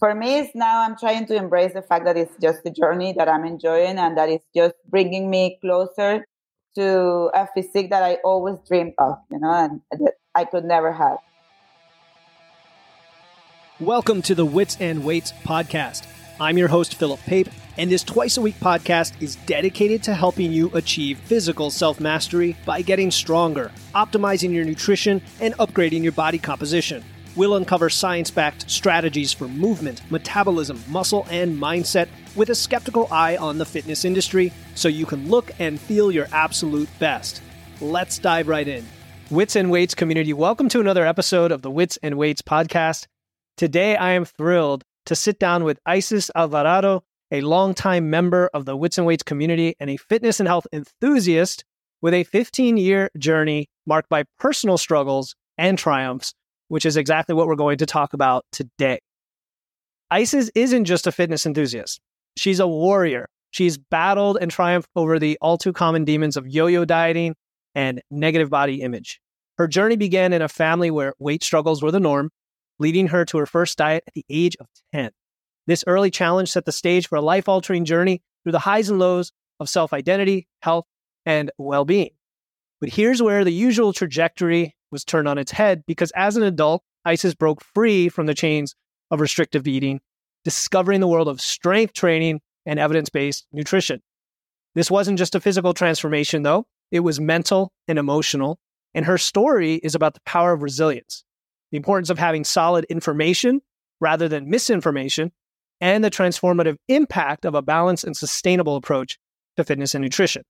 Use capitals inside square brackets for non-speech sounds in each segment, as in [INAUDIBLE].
for me, it's now I'm trying to embrace the fact that it's just a journey that I'm enjoying and that it's just bringing me closer to a physique that I always dreamed of, you know, and that I could never have. Welcome to the Wits and Weights podcast. I'm your host, Philip Pape, and this twice a week podcast is dedicated to helping you achieve physical self mastery by getting stronger, optimizing your nutrition, and upgrading your body composition. We'll uncover science backed strategies for movement, metabolism, muscle, and mindset with a skeptical eye on the fitness industry so you can look and feel your absolute best. Let's dive right in. Wits and Weights community, welcome to another episode of the Wits and Weights podcast. Today, I am thrilled to sit down with Isis Alvarado, a longtime member of the Wits and Weights community and a fitness and health enthusiast with a 15 year journey marked by personal struggles and triumphs which is exactly what we're going to talk about today. Isis isn't just a fitness enthusiast, she's a warrior. She's battled and triumphed over the all too common demons of yo yo dieting and negative body image. Her journey began in a family where weight struggles were the norm, leading her to her first diet at the age of 10. This early challenge set the stage for a life altering journey through the highs and lows of self identity, health, and well being. But here's where the usual trajectory was turned on its head because as an adult, Isis broke free from the chains of restrictive eating, discovering the world of strength training and evidence based nutrition. This wasn't just a physical transformation, though, it was mental and emotional. And her story is about the power of resilience, the importance of having solid information rather than misinformation, and the transformative impact of a balanced and sustainable approach to fitness and nutrition.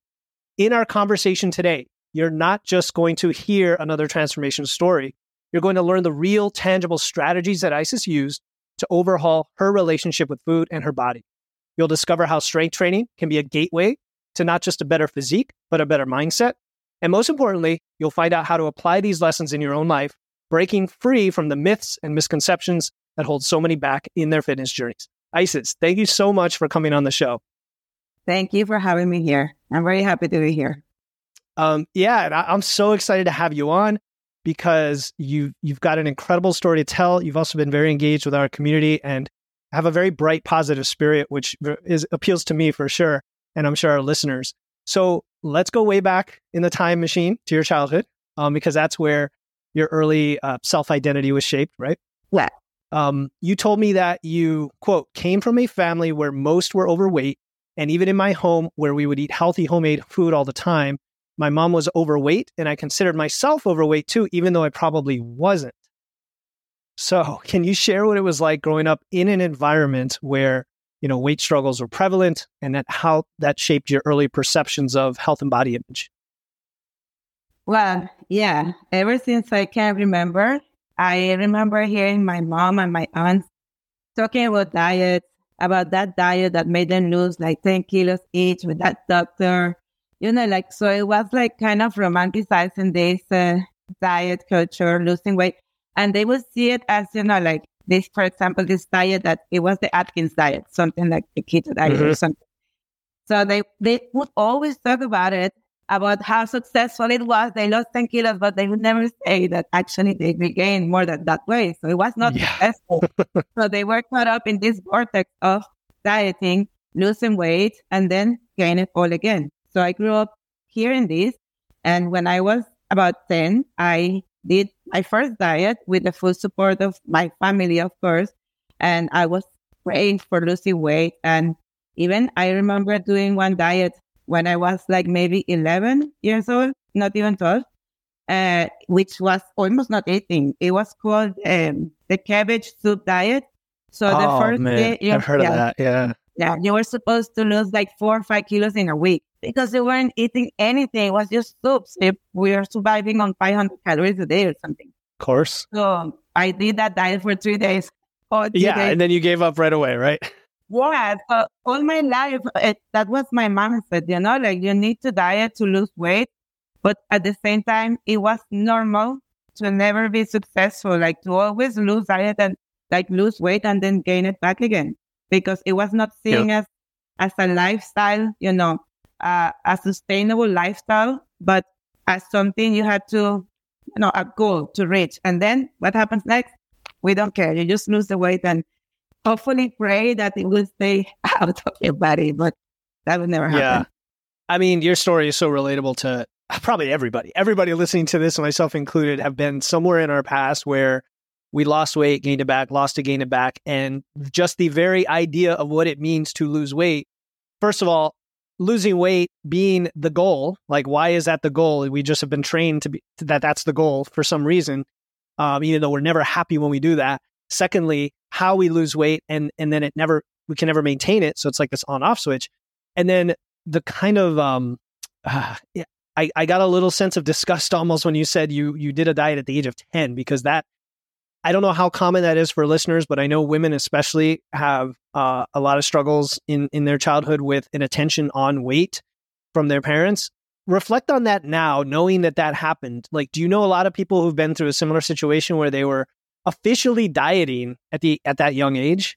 In our conversation today, you're not just going to hear another transformation story. You're going to learn the real, tangible strategies that Isis used to overhaul her relationship with food and her body. You'll discover how strength training can be a gateway to not just a better physique, but a better mindset. And most importantly, you'll find out how to apply these lessons in your own life, breaking free from the myths and misconceptions that hold so many back in their fitness journeys. Isis, thank you so much for coming on the show. Thank you for having me here. I'm very happy to be here. Um, yeah, and I, am so excited to have you on because you you've got an incredible story to tell. You've also been very engaged with our community and have a very bright, positive spirit, which is appeals to me for sure, and I'm sure our listeners. So let's go way back in the time machine to your childhood, um, because that's where your early uh, self identity was shaped, right? Yeah. Um, you told me that you quote came from a family where most were overweight, and even in my home where we would eat healthy homemade food all the time, my mom was overweight and I considered myself overweight too, even though I probably wasn't. So, [LAUGHS] can you share what it was like growing up in an environment where, you know, weight struggles were prevalent and that how that shaped your early perceptions of health and body image? Well, yeah, ever since I can remember, I remember hearing my mom and my aunts talking about diets, about that diet that made them lose like 10 kilos each with that doctor you know, like, so it was like kind of romanticizing this uh, diet culture, losing weight. And they would see it as, you know, like this, for example, this diet that it was the Atkins diet, something like the keto diet mm-hmm. or something. So they, they would always talk about it, about how successful it was. They lost 10 kilos, but they would never say that actually they regained more than that way. So it was not yeah. successful. [LAUGHS] so they were caught up in this vortex of dieting, losing weight, and then gain it all again. So I grew up hearing this. And when I was about 10, I did my first diet with the full support of my family, of course. And I was praying for losing weight. And even I remember doing one diet when I was like maybe 11 years old, not even 12, uh, which was almost not eating. It was called um, the cabbage soup diet. So oh, the first man. day, I've heard yeah, of that. Yeah. Yeah. You were supposed to lose like four or five kilos in a week because they weren't eating anything. It was just soups. We were surviving on 500 calories a day or something. Of course. So I did that diet for three days. Oh, yeah, days. and then you gave up right away, right? Yeah, so all my life, it, that was my mom said, you know, like you need to diet to lose weight. But at the same time, it was normal to never be successful, like to always lose diet and like lose weight and then gain it back again because it was not seen yeah. as as a lifestyle, you know, uh, a sustainable lifestyle, but as something you had to, you know, a goal to reach. And then what happens next? We don't care. You just lose the weight and hopefully pray that it will stay [LAUGHS] out of your body, but that would never happen. Yeah. I mean, your story is so relatable to probably everybody. Everybody listening to this, myself included, have been somewhere in our past where we lost weight, gained it back, lost it, gained it back. And just the very idea of what it means to lose weight. First of all, losing weight being the goal, like why is that the goal? We just have been trained to be that that's the goal for some reason, um, even though we're never happy when we do that. Secondly, how we lose weight and and then it never we can never maintain it. So it's like this on off switch. And then the kind of um, uh, [SIGHS] yeah, I, I got a little sense of disgust [LAUGHS] almost when you said you you did a diet at the age of 10 because that I don't know how common that is for listeners, but I know women especially have uh, a lot of struggles in in their childhood with an attention on weight from their parents. Reflect on that now, knowing that that happened. Like, do you know a lot of people who've been through a similar situation where they were officially dieting at the at that young age?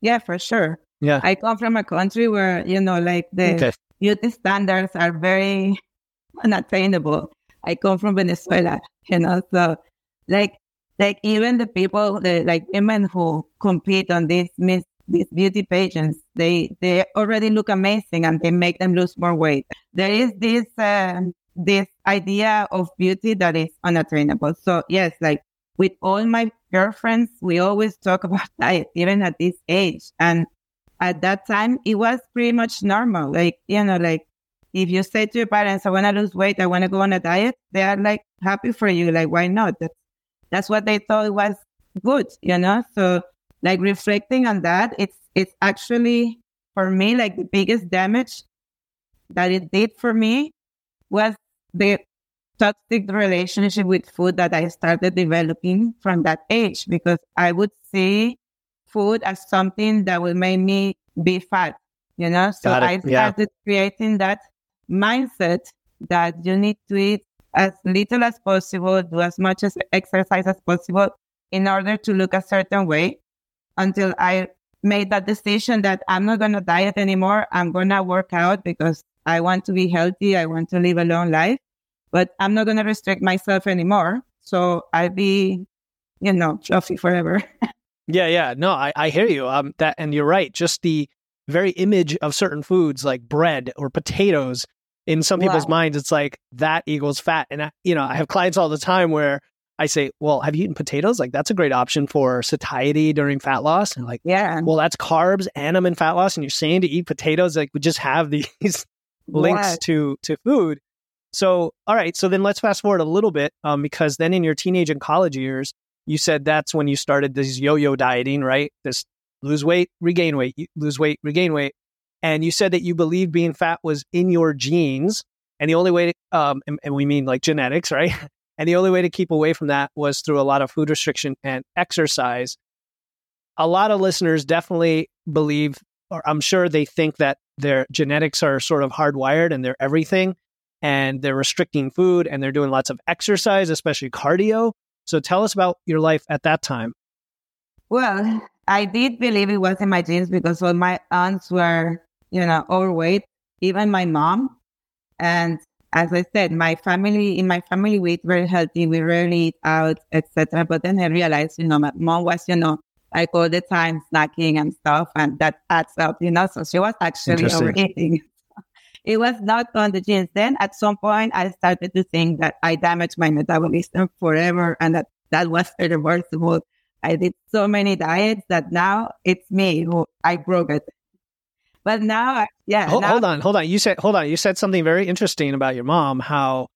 Yeah, for sure. Yeah, I come from a country where you know, like the okay. beauty standards are very [LAUGHS] unattainable. I come from Venezuela, you know, so like like even the people, the like women who compete on these these beauty pageants, they they already look amazing and they make them lose more weight. There is this uh, this idea of beauty that is unattainable. So yes, like with all my girlfriends, we always talk [LAUGHS] about diet, even at this age. And at that time, it was pretty much normal. Like you know, like if you say to your parents, "I want to lose weight, I want to go on a diet," they are like happy for you. Like why not? That's that's what they thought was good, you know? So like reflecting on that, it's it's actually for me like the biggest damage that it did for me was the toxic relationship with food that I started developing from that age because I would see food as something that would make me be fat, you know? So I started yeah. creating that mindset that you need to eat as little as possible, do as much as exercise as possible in order to look a certain way until I made that decision that I'm not going to diet anymore. I'm going to work out because I want to be healthy. I want to live a long life, but I'm not going to restrict myself anymore. So I'll be, you know, fluffy forever. [LAUGHS] yeah. Yeah. No, I, I hear you. Um, that, and you're right. Just the very image of certain foods like bread or potatoes in some people's wow. minds, it's like that equals fat. And, I, you know, I have clients all the time where I say, well, have you eaten potatoes? Like, that's a great option for satiety during fat loss. And like, yeah, well, that's carbs and I'm in fat loss. And you're saying to eat potatoes, like, we just have [LAUGHS] these links what? to, to food. So, all right. So then let's fast forward a little bit um, because then in your teenage and college years, you said that's when you started this yo yo dieting, right? This lose weight, regain weight, lose weight, regain weight. And you said that you believe being fat was in your genes. And the only way to, um, and, and we mean like genetics, right? [LAUGHS] And the only way to keep away from that was through a lot of food restriction and exercise. A lot of listeners definitely believe, or I'm sure they think that their genetics are sort of hardwired and they're everything. And they're restricting food and they're doing lots of exercise, especially cardio. So tell us about your life at that time. Well, I did believe it was in my genes because all my aunts were you know, overweight, even my mom. And as I said, my family, in my family, we eat very healthy. We rarely eat out, etc. But then I realized, you know, my mom was, you know, like all the time snacking and stuff, and that adds up, you know. So she was actually overeating. [LAUGHS] it was not on the genes. Then at some point, I started to think that I damaged my metabolism forever, and that that was irreversible. I did so many diets that now it's me who I broke it. But now, yeah. Hold, now, hold on, hold on. You said, hold on. You said something very interesting about your mom. How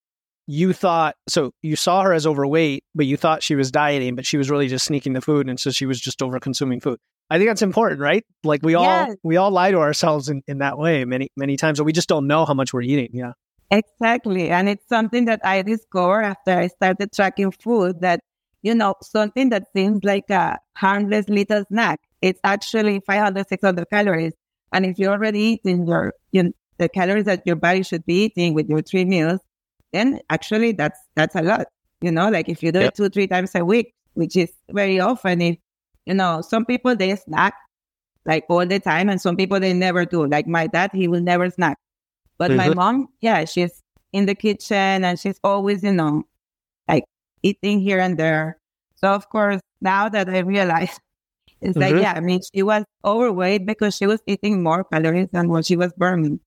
you thought so you saw her as overweight, but you thought she was dieting, but she was really just sneaking the food, and so she was just over consuming food. I think that's important, right? Like we all we all lie to ourselves in, in that way many many times, but we just don't know how much we're eating. Yeah. Exactly. And it's something that I discovered after I started tracking food that, you know, something that seems like a harmless little snack. It's actually 500, 600 calories. And if you're already eating your, you the calories that your body should be eating with your three meals, then actually that's that's a lot. You know, like if you do yep. it two, three times a week, which is very often if you know, some people they snack like all the time and some people they never do. Like my dad, he will never snack. But mm-hmm. my mom, yeah, she's in the kitchen and she's always, you know, like eating here and there. So of course, now that I realize [LAUGHS] It's mm-hmm. like, yeah, I mean, she was overweight because she was eating more calories than what she was burning.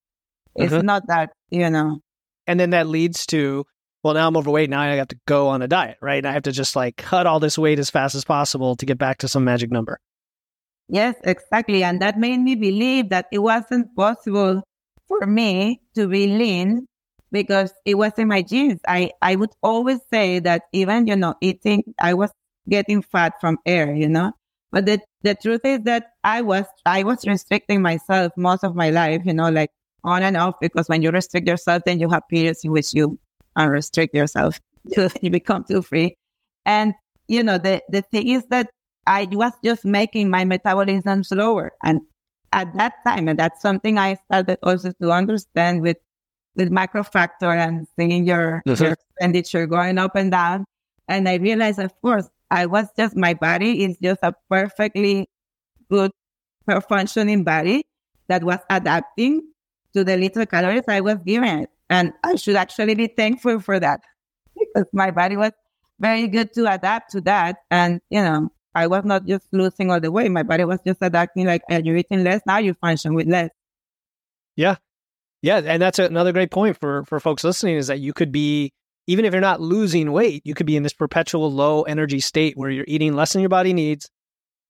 It's mm-hmm. not that, you know. And then that leads to, well, now I'm overweight. Now I have to go on a diet, right? And I have to just like cut all this weight as fast as possible to get back to some magic number. Yes, exactly. And that made me believe that it wasn't possible for me to be lean because it was in my genes. I, I would always say that even, you know, eating, I was getting fat from air, you know, but the, the truth is that I was, I was restricting myself most of my life, you know, like on and off, because when you restrict yourself, then you have periods in which you unrestrict yourself. [LAUGHS] you become too free. And, you know, the, the thing is that I was just making my metabolism slower. And at that time, and that's something I started also to understand with with MacroFactor and seeing your, mm-hmm. your expenditure going up and down. And I realized, of course, I was just, my body is just a perfectly good functioning body that was adapting to the little calories I was given. And I should actually be thankful for that [LAUGHS] because my body was very good to adapt to that. And, you know, I was not just losing all the weight. My body was just adapting like, and you're eating less. Now you function with less. Yeah. Yeah, and that's another great point for for folks listening is that you could be even if you're not losing weight, you could be in this perpetual low energy state where you're eating less than your body needs,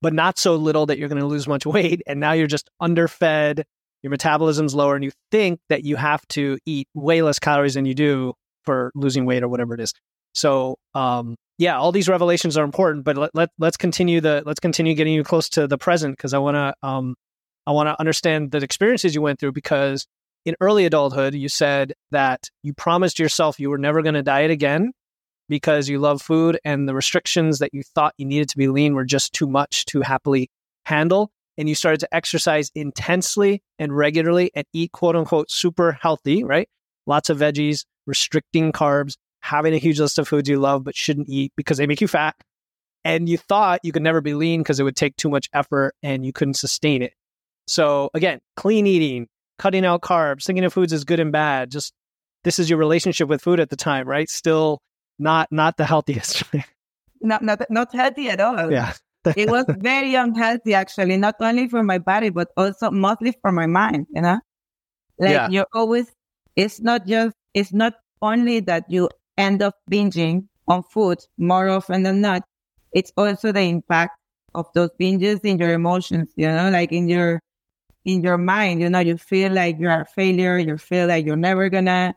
but not so little that you're going to lose much [LAUGHS] weight and now you're just underfed, your metabolism's lower and you think that you have to eat way less calories than you do for losing weight or whatever it is. So, um, yeah, all these revelations are important, but let, let let's continue the let's continue getting you close to the present because I want to um I want to understand the experiences you went through because in early adulthood, you said that you promised yourself you were never going to diet again because you love food and the restrictions that you thought you needed to be lean were just too much to happily handle. And you started to exercise intensely and regularly and eat quote unquote super healthy, right? Lots of veggies, restricting carbs, having a huge list of foods you love but shouldn't eat because they make you fat. And you thought you could never be lean because it would take too much effort and you couldn't sustain it. So again, clean eating, cutting out carbs, thinking of foods as good and bad. Just this is your relationship with food at the time, right? Still not not the healthiest. [LAUGHS] not not not healthy at all. Yeah. it was [LAUGHS] very unhealthy actually, not only for my body, but also mostly for my mind, you know? Like yeah. you're always it's not just it's not only that you end up binging on food more often than not, it's also the impact of those binges in your emotions, you know, like in your in your mind, you know, you feel like you're a failure, you feel like you're never gonna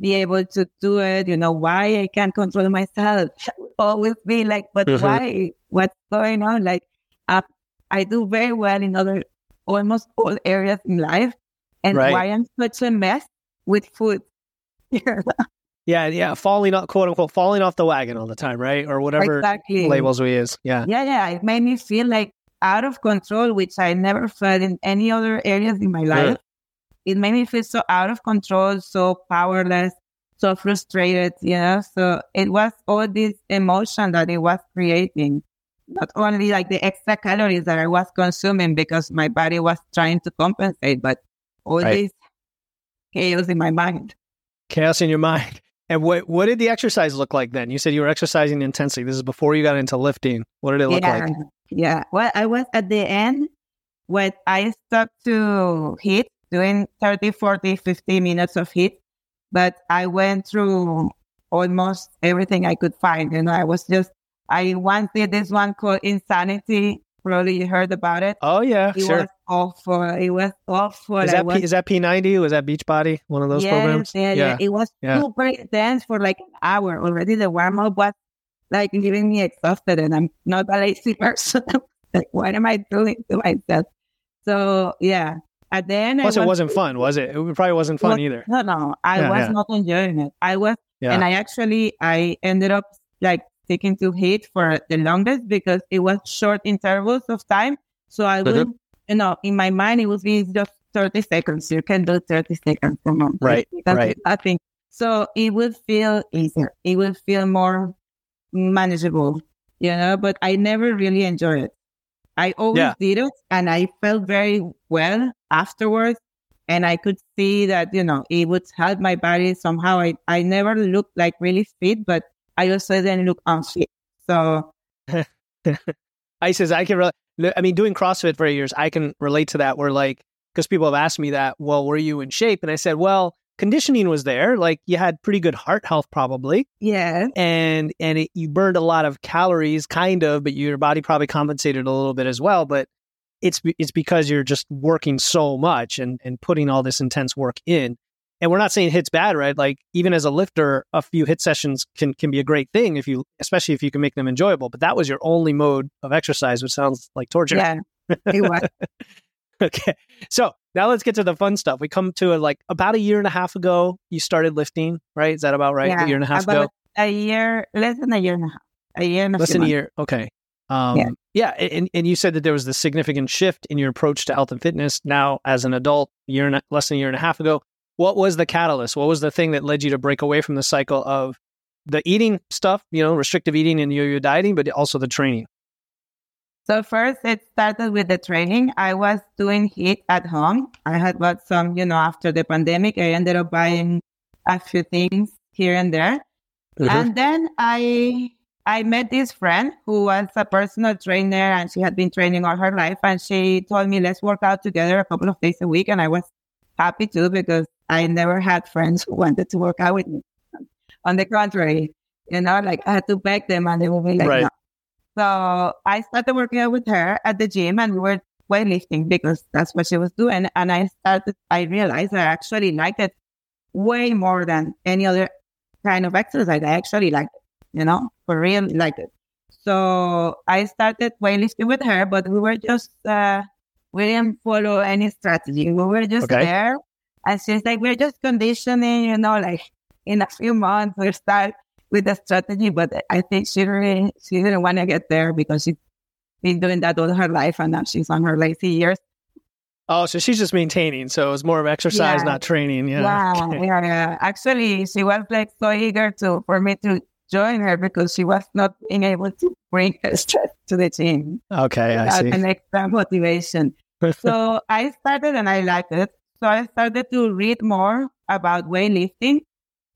be able to do it, you know, why I can't control myself. [LAUGHS] Always be like, but mm-hmm. why? What's going on? Like, uh, I do very well in other, almost all areas in life. And right. why I'm such a mess with food. [LAUGHS] yeah, yeah, falling off, quote unquote, falling off the wagon all the time, right? Or whatever exactly. labels we use. Yeah. Yeah, yeah. It made me feel like out of control, which I never felt in any other areas in my life. Yeah. It made me feel so out of control, so powerless, so frustrated, you know. So it was all this emotion that it was creating. Not only like the extra calories that I was consuming because my body was trying to compensate, but all right. this chaos in my mind. Chaos in your mind. And what what did the exercise look like then? You said you were exercising intensely. This is before you got into lifting. What did it look yeah. like? Yeah. Well, I was at the end when I stopped to HIIT, doing 30, 40, 50 minutes of HIIT. But I went through almost everything I could find. You know, I was just, I once did this one called Insanity. Probably you heard about it. Oh, yeah. It sure. was awful. It was awful. Is that, was, P, is that P90? Was that Beachbody? One of those yes, programs? Yeah, yeah. It was yeah. super intense for like an hour. Already the warm up was like leaving me exhausted and I'm not a lazy [LAUGHS] person. like, what am I doing to myself? So yeah. At the end, plus it wasn't fun, was it? It probably wasn't fun was, either. No, no, I yeah, was yeah. not enjoying it. I was, yeah. and I actually I ended up like sticking to HIIT for the longest because it was short intervals of time. So I would, mm-hmm. you know, in my mind it would be just 30 seconds. You can do 30 seconds per month. Right, right. think. So it would feel easier. It would feel more manageable, you know, but I never really enjoyed it. I always yeah. did it and I felt very well afterwards. And I could see that, you know, it would help my body somehow. I, I never looked like really fit, but I also didn't look unfit. So [LAUGHS] Isis I can really I mean, doing CrossFit for years, I can relate to that. Where like, because people have asked me that, well, were you in shape? And I said, well, conditioning was there. Like you had pretty good heart health, probably. Yeah. And and it, you burned a lot of calories, kind of, but your body probably compensated a little bit as well. But it's it's because you're just working so much and and putting all this intense work in. And we're not saying HIIT's bad, right? Like even as a lifter, a few HIIT sessions can can be a great thing if you, especially if you can make them enjoyable. But that was your only mode of exercise, which sounds like torture. Yeah, it was. [LAUGHS] [LAUGHS] okay, so now let's get to the fun stuff. We come to a, like about a year and a half ago. You started lifting, right? Is that about right? Yeah, a year and a half about ago. A year, less than a year and a half. A year and a half. less than a year. Okay. Um, Yeah. yeah. And, and you said that there was this significant shift in your approach to health and fitness now as an adult, year and a, less than a year and a half ago. What was the catalyst? What was the thing that led you to break away from the cycle of the eating stuff, you know, restrictive eating and yo-yo dieting, but also the training? So first, it started with the training. I was doing HIIT at home. I had bought some, you know, after the pandemic. I ended up buying a few things here and there. Uh-huh. And then I I met this friend who was a personal trainer and she had been training all her life. And she told me, let's work out together a couple of days a week. And I was happy to because I never had friends who wanted to work out with me. On the contrary, you know, like I had to beg them and they would be like, Right. no. So I started working out with her at the gym and we were weightlifting because that's what she was doing. And I started, I realized I actually liked it way more than any other kind of exercise. I actually liked it, you know, for real, liked it. So I started weightlifting with her, but we were just, uh, we didn't follow any strategy. We were just Okay. there. And she's like, we're just conditioning, you know, like in a few months we'll start with the strategy. But I think she really, she didn't want to get there because she's been doing that all her life and now she's on her lazy years. Oh, so she's just maintaining. So it was more of exercise, Yeah. not training. Yeah. Wow. Okay. [LAUGHS] Yeah, yeah. Actually, she was like so eager to for me to join her because she was not being able to bring her stress to the gym. Okay, I see. An extra motivation. [LAUGHS] so I started and I liked it. So I started to read more about weightlifting.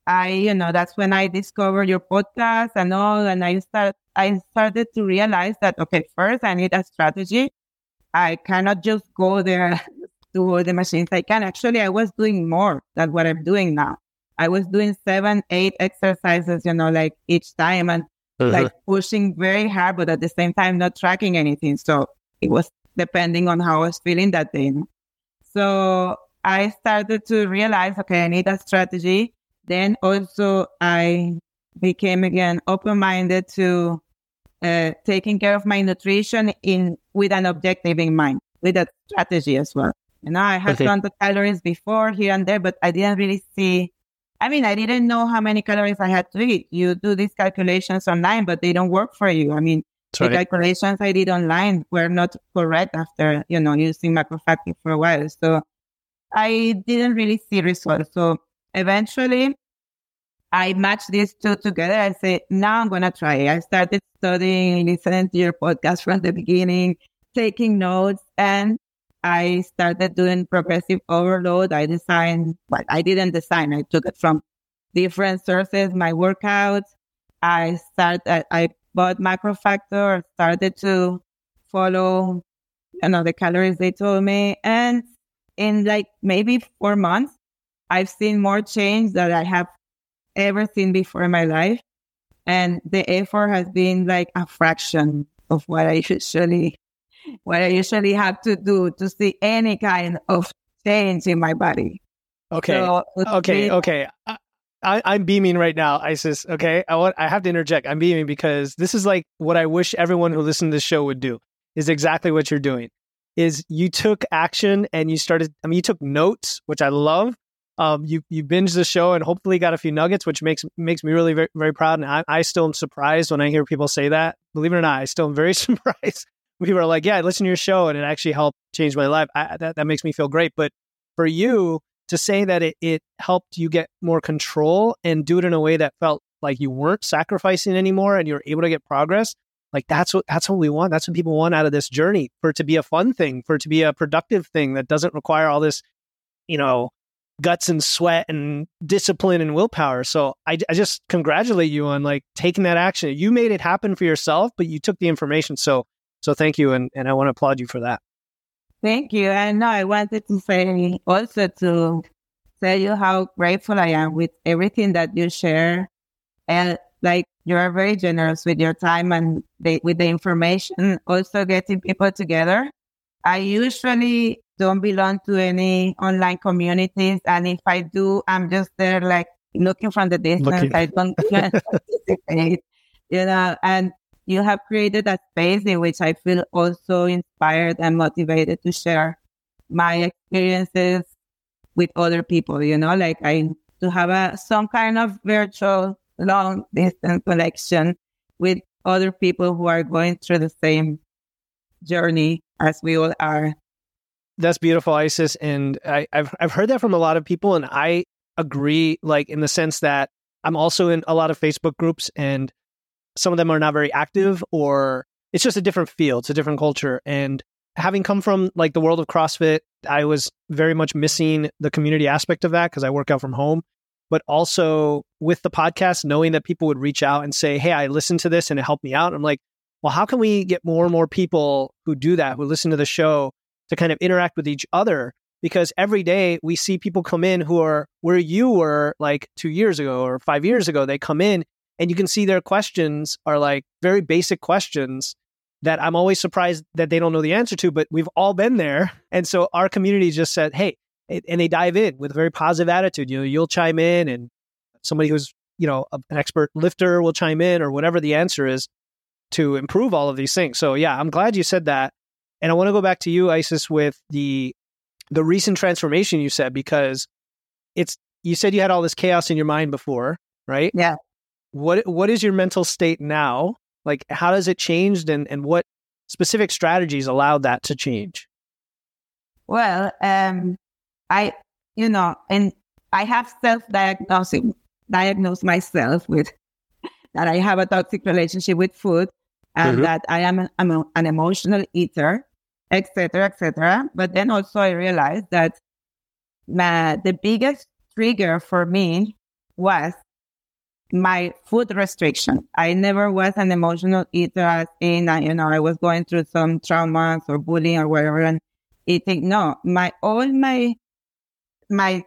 I, you know, that's when I discovered your podcast and all, and I start, I started to realize that okay, first I need a strategy. I cannot just go there [LAUGHS] to all the machines. I can actually. I was doing more than what I'm doing now. I was doing seven, eight exercises, you know, like each time, and uh-huh. like pushing very hard, but at the same time not tracking anything. So it was depending on how I was feeling that day. So I started to realize, okay, I need a strategy. Then also I became again open minded to uh, taking care of my nutrition in with an objective in mind, with a strategy as well. You know, I had Okay. counted calories before here and there, but I didn't really see. I mean, I didn't know how many calories I had to eat. You do these calculations online, but they don't work for you. I mean, That's the calculations I did online were not correct after, you know, using MacroFactor for a while. So I didn't really see results. So eventually I matched these two together. I said, now I'm going to try it. I started studying, listening to your podcast from the beginning, taking notes, and I started doing progressive overload. I designed, well, I didn't design. I took it from different sources, my workouts. I started, I bought MacroFactor, started to follow, you know, the calories they told me. And in like maybe four months, I've seen more change that I have ever seen before in my life. And the effort has been like a fraction of what I usually, what I usually have to do to see any kind of change in my body. Okay. So okay. been- Okay. I, I, I'm beaming right now, Isis. Okay. I want. I have to interject. I'm beaming because this is like what I wish everyone who listened to this show would do. Is exactly what you're doing. Is you took action and you started. I mean, you took notes, which I love. Um, you you binged the show and hopefully got a few nuggets, which makes makes me really very, very proud. And I, I still am surprised when I hear people say that. Believe it or not, I still am very [LAUGHS] surprised. People are like, "Yeah, I listened to your show and it actually helped change my life." I, that that makes me feel great. But for you, to say that it, it helped you get more control and do it in a way that felt like you weren't sacrificing anymore and you were able to get progress like that's what that's what we want that's what people want out of this journey for it to be a fun thing for it to be a productive thing that doesn't require all this you know guts and sweat and discipline and willpower so I, I just congratulate you on like taking that action you made it happen for yourself but you took the information so So thank you. And, and I want to applaud you for that. Thank you. And no, I wanted to say also to tell you how grateful I am with everything that you share. And like you are very generous with your time and the, with the information, also getting people together. I usually don't belong to any online communities. And if I do, I'm just there like looking from the distance. Looking. I don't [LAUGHS] participate, you know, and you have created a space in which I feel also inspired and motivated to share my experiences with other people, you know, like I to have a some kind of virtual long distance connection with other people who are going through the same journey as we all are. That's beautiful, Isis. And I, I've I've heard that from a lot of people, and I agree, like in the sense that I'm also in a lot of Facebook groups, and some of them are not very active, or it's just a different feel, it's a different culture. And having come from like the world of CrossFit, I was very much missing the community aspect of that because I work out from home. But also with the podcast, knowing that people would reach out and say, Hey, I listened to this and it helped me out. I'm like, well, how can we get more and more people who do that, who listen to the show to kind of interact with each other? Because every day we see people come in who are where you were like two years ago or five years ago. They come in and you can see their questions are like very basic questions that I'm always surprised that they don't know the answer to, but we've all been there. [LAUGHS] And so our community just said, hey, and they dive in with a very positive attitude. You know, you'll chime in and somebody who's, you know, an expert lifter will chime in or whatever the answer is to improve all of these things. So yeah, I'm glad you said that. And I want to go back to you, Isis, with the the recent transformation you said because it's you said you had all this chaos in your mind before, right? Yeah. What what is your mental state now? Like how does it changed and, and what specific strategies allowed that to change? Well, um I you know, and I have self diagnosing diagnosed myself with that I have a toxic relationship with food and mm-hmm. that I am I'm an emotional eater, etc., etc. But then also I realized that my, the biggest trigger for me was my food restriction. I never was an emotional eater as in, uh, you know, I was going through some traumas or bullying or whatever and eating. No, my, all my, my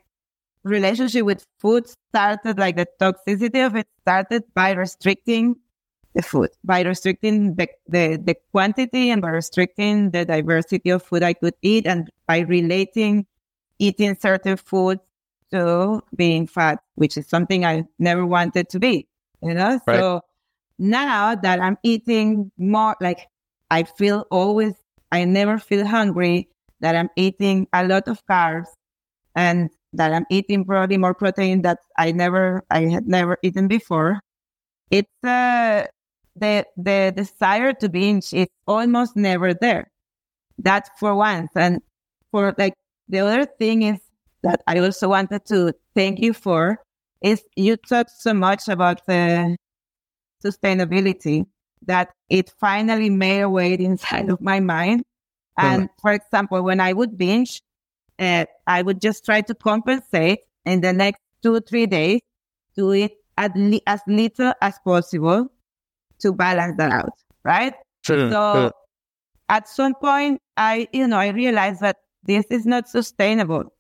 relationship with food started like the toxicity of it started by restricting the food by restricting the, the, the quantity and by restricting the diversity of food I could eat and by relating eating certain foods to being fat, which is something I never wanted to be, you know? Right. So now that I'm eating more, like I feel always, I never feel hungry, that I'm eating a lot of carbs and that I'm eating probably more protein that I never, I had never eaten before. It's, uh, the the desire to binge is almost never there. That's for once. And for like the other thing is that I also wanted to thank you for is you talked so much about the sustainability that it finally made a way inside of my mind. And for example, when I would binge, uh, I would just try to compensate in the next two three days to eat at le- as little as possible to balance that out, right? Sure, so sure. at some point, I, you know, I realized that this is not sustainable.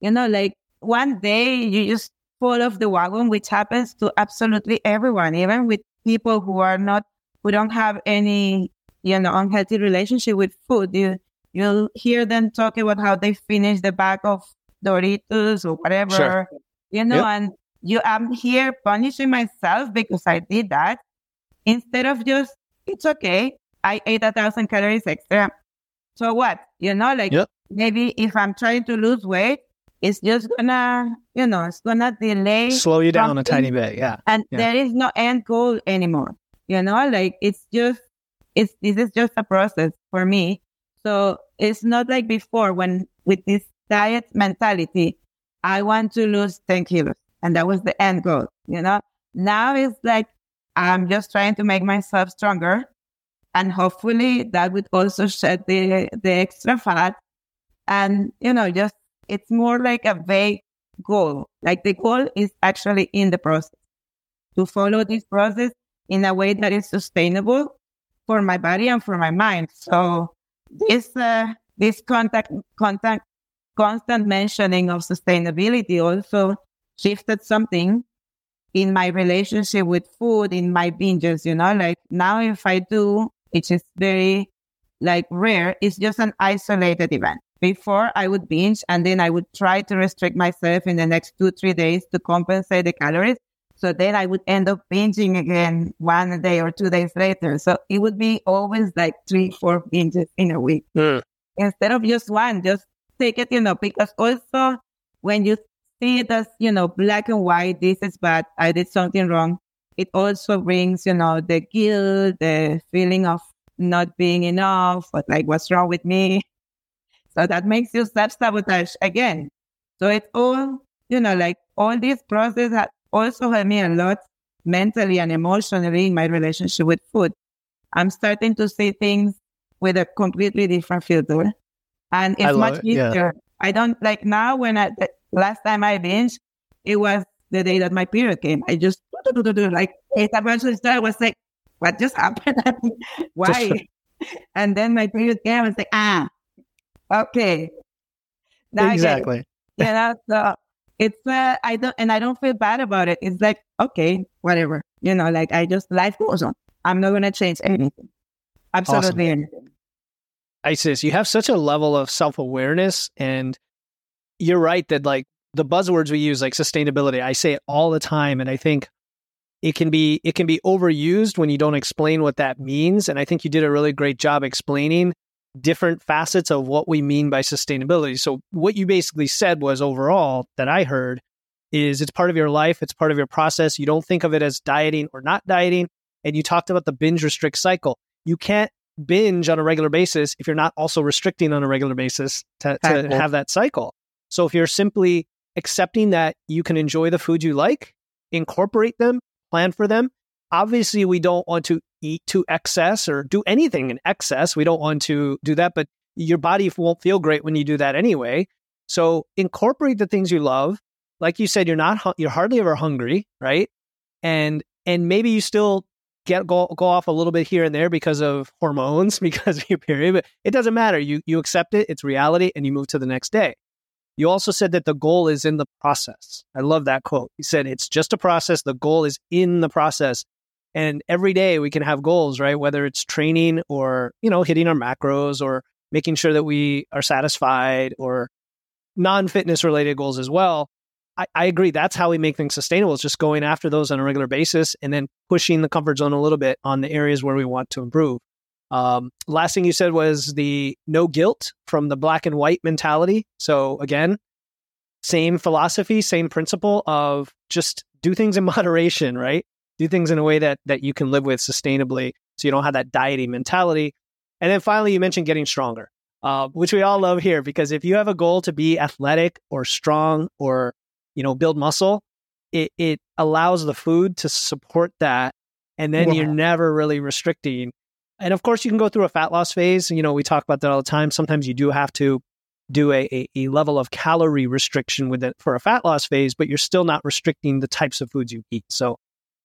You know, like one day you just fall off the wagon, which happens to absolutely everyone, even with people who are not, who don't have any, you know, unhealthy relationship with food. You, you'll hear them talk about how they finish the bag of Doritos or whatever, sure. you know, yep. and you, I'm here punishing myself because I did that instead of just, it's okay. I ate a thousand calories extra. So what? You know, like yep. maybe if I'm trying to lose weight, it's just gonna, you know, it's gonna delay. Slow you down a tiny bit. Yeah. And yeah. there is no end goal anymore. You know, like it's just, it's, this is just a process for me. So it's not like before when with this diet mentality, I want to lose 10 kilos. And that was the end goal, you know? Now it's like, I'm just trying to make myself stronger. And hopefully that would also shed the, the extra fat. And, you know, just it's more like a vague goal. Like the goal is actually in the process to follow this process in a way that is sustainable for my body and for my mind. So this uh, this contact contact constant mentioning of sustainability also shifted something in my relationship with food, in my binges, you know, like now if I do, it's is very like rare, it's just an isolated event. Before I would binge and then I would try to restrict myself in the next two, three days to compensate the calories. So then I would end up binging again one day or two days later. So it would be always like three, four binges in a week mm. instead of just one. Just take it, you know, because also when you see it as, you know, black and white, this is bad, I did something wrong. It also brings, you know, the guilt, the feeling of not being enough, but like, what's wrong with me? So that makes you self sabotage again. So it's all, you know, like all this process has also helped me a lot mentally and emotionally in my relationship with food. I'm starting to see things with a completely different filter. And it's much easier. Yeah. I don't like now when I, last time I binged, it was the day that my period came. I just, like, it eventually started, I was like, what just happened? [LAUGHS] Why? [LAUGHS] and then my period came, I was like, ah, Okay. Now exactly. You know, so it's uh, I don't and I don't feel bad about it. It's like okay, whatever. You know, like I just life goes on. I'm not gonna change anything. Absolutely awesome. anything. Isis, you have such a level of self awareness, and you're right that like the buzzwords we use, like sustainability, I say it all the time, and I think it can be it can be overused when you don't explain what that means. And I think you did a really great job explaining different facets of what we mean by sustainability. So, what you basically said was overall that I heard is it's part of your life, it's part of your process. You don't think of it as dieting or not dieting. And you talked about the binge restrict cycle. You can't binge on a regular basis if you're not also restricting on a regular basis to, to have that cycle. So, if you're simply accepting that you can enjoy the food you like, incorporate them, plan for them. Obviously, we don't want to eat to excess or do anything in excess. We don't want to do that, but your body won't feel great when you do that anyway. So incorporate the things you love. Like you said, you're not you're hardly ever hungry, right? And and maybe you still get go, go off a little bit here and there because of hormones, [LAUGHS] because of your period, but it doesn't matter. You you accept it, it's reality, and you move to the next day. You also said that the goal is in the process. I love that quote. You said it's just a process. The goal is in the process. And every day we can have goals, right? Whether it's training or, you know, hitting our macros or making sure that we are satisfied or non fitness related goals as well. I, I, agree. That's how we make things sustainable. It's just going after those on a regular basis and then pushing the comfort zone a little bit on the areas where we want to improve. Um, last thing you said was the no guilt from the black and white mentality. So again, same philosophy, same principle of just do things in [LAUGHS] moderation, right? do things in a way that that you can live with sustainably so you don't have that dieting mentality and then finally you mentioned getting stronger uh, which we all love here because if you have a goal to be athletic or strong or you know build muscle it, it allows the food to support that and then you're never really restricting and of course you can go through a fat loss phase you know we talk about that all the time sometimes you do have to do a, a, a level of calorie restriction with it for a fat loss phase but you're still not restricting the types of foods you eat so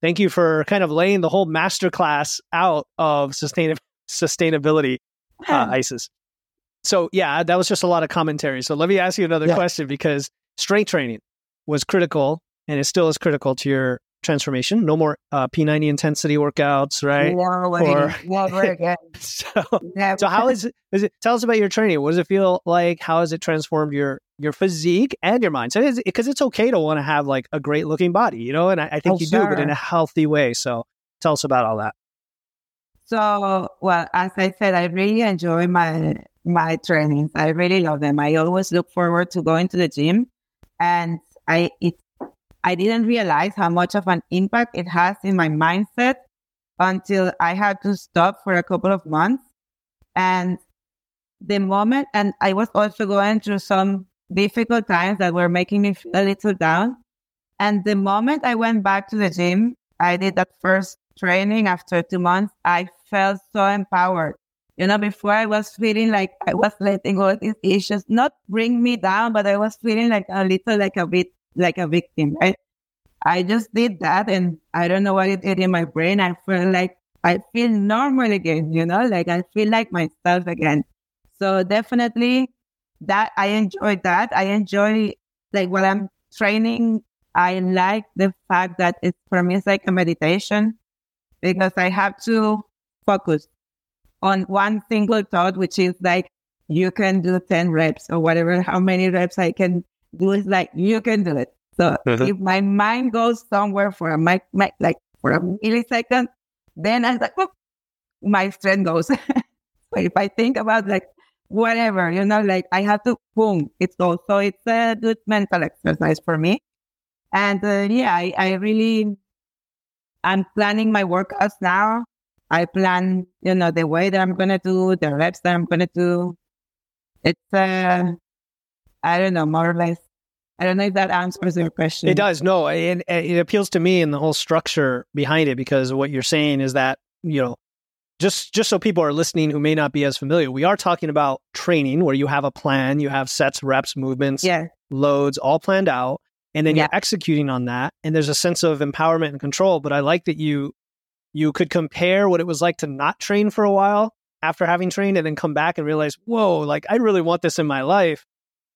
thank you for kind of laying the whole masterclass out of sustain- sustainability, uh, Isis. So yeah, that was just a lot of commentary. So let me ask you another yeah. question because strength training was critical and it still is critical to your transformation. No more uh, P90 intensity workouts, right? No, or, [LAUGHS] again. so, so how is it, is it? Tell us about your training. What does it feel like? How has it transformed your your physique and your mind. So because it's, it's, okay to want to have like a great looking body, you know, and I, I think oh, you sure. do, but in a healthy way. So tell us about all that. So, well, as I said, I really enjoy my my trainings. I really love them. I always look forward to going to the gym, and I it I didn't realize how much of an impact it has in my mindset until I had to stop for a couple of months. And the moment, and I was also going through some difficult times that were making me feel a little down. And the moment I went back to the gym, I did that first training after two months. I felt so empowered. You know, before I was feeling like I was letting all these issues not bring me down, but I was feeling like a little like a bit like a victim, right? I just did that and I don't know what it did in my brain. I feel like I feel normal again, you know, like I feel like myself again. So definitely that I enjoy that. I enjoy like when I'm training, I like the fact that it's for me it's like a meditation because I have to focus on one single thought, which is like you can do 10 reps or whatever, how many reps I can do is like you can do it. So mm-hmm. if my mind goes somewhere for a my, my, like for a millisecond, then I'm like, my strength goes. [LAUGHS] so if I think about like whatever, you know, like I have to boom, it's also it's a good mental exercise for me. And uh, yeah, I, I really I'm planning my workouts now. I plan, you know, the way that I'm gonna do, the reps that I'm gonna do. It's uh I don't know, more or less. I don't know if that answers your question. It does. No, it, it appeals to me and the whole structure behind it because what you're saying is that you know just just so people are listening who may not be as familiar, we are talking about training where you have a plan, you have sets, reps, movements, yeah. loads all planned out, and then yeah. you're executing on that. And there's a sense of empowerment and control. But I like that you you could compare what it was like to not train for a while after having trained and then come back and realize, whoa, like I really want this in my life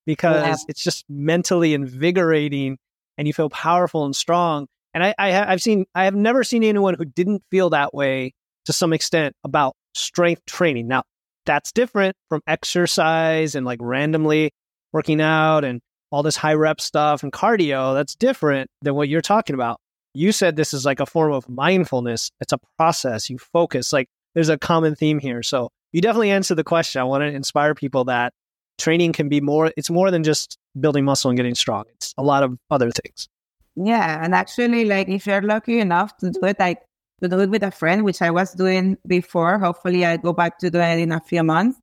because yeah. it's just mentally invigorating and you feel powerful and strong. And I, I have seen, I have never seen anyone who didn't feel that way to some extent about strength training. Now, that's different from exercise and like randomly working out and all this high rep stuff and cardio. That's different than what you're talking about. You said this is like a form of mindfulness. It's a process. You focus. Like there's a common theme here. So you definitely answered the question. I want to inspire people that training can be more, it's more than just building muscle and getting strong. It's a lot of other things. Yeah. And actually, like if you're lucky enough to do it, like to do it with a friend, which I was doing before. Hopefully, I go back to doing it in a few months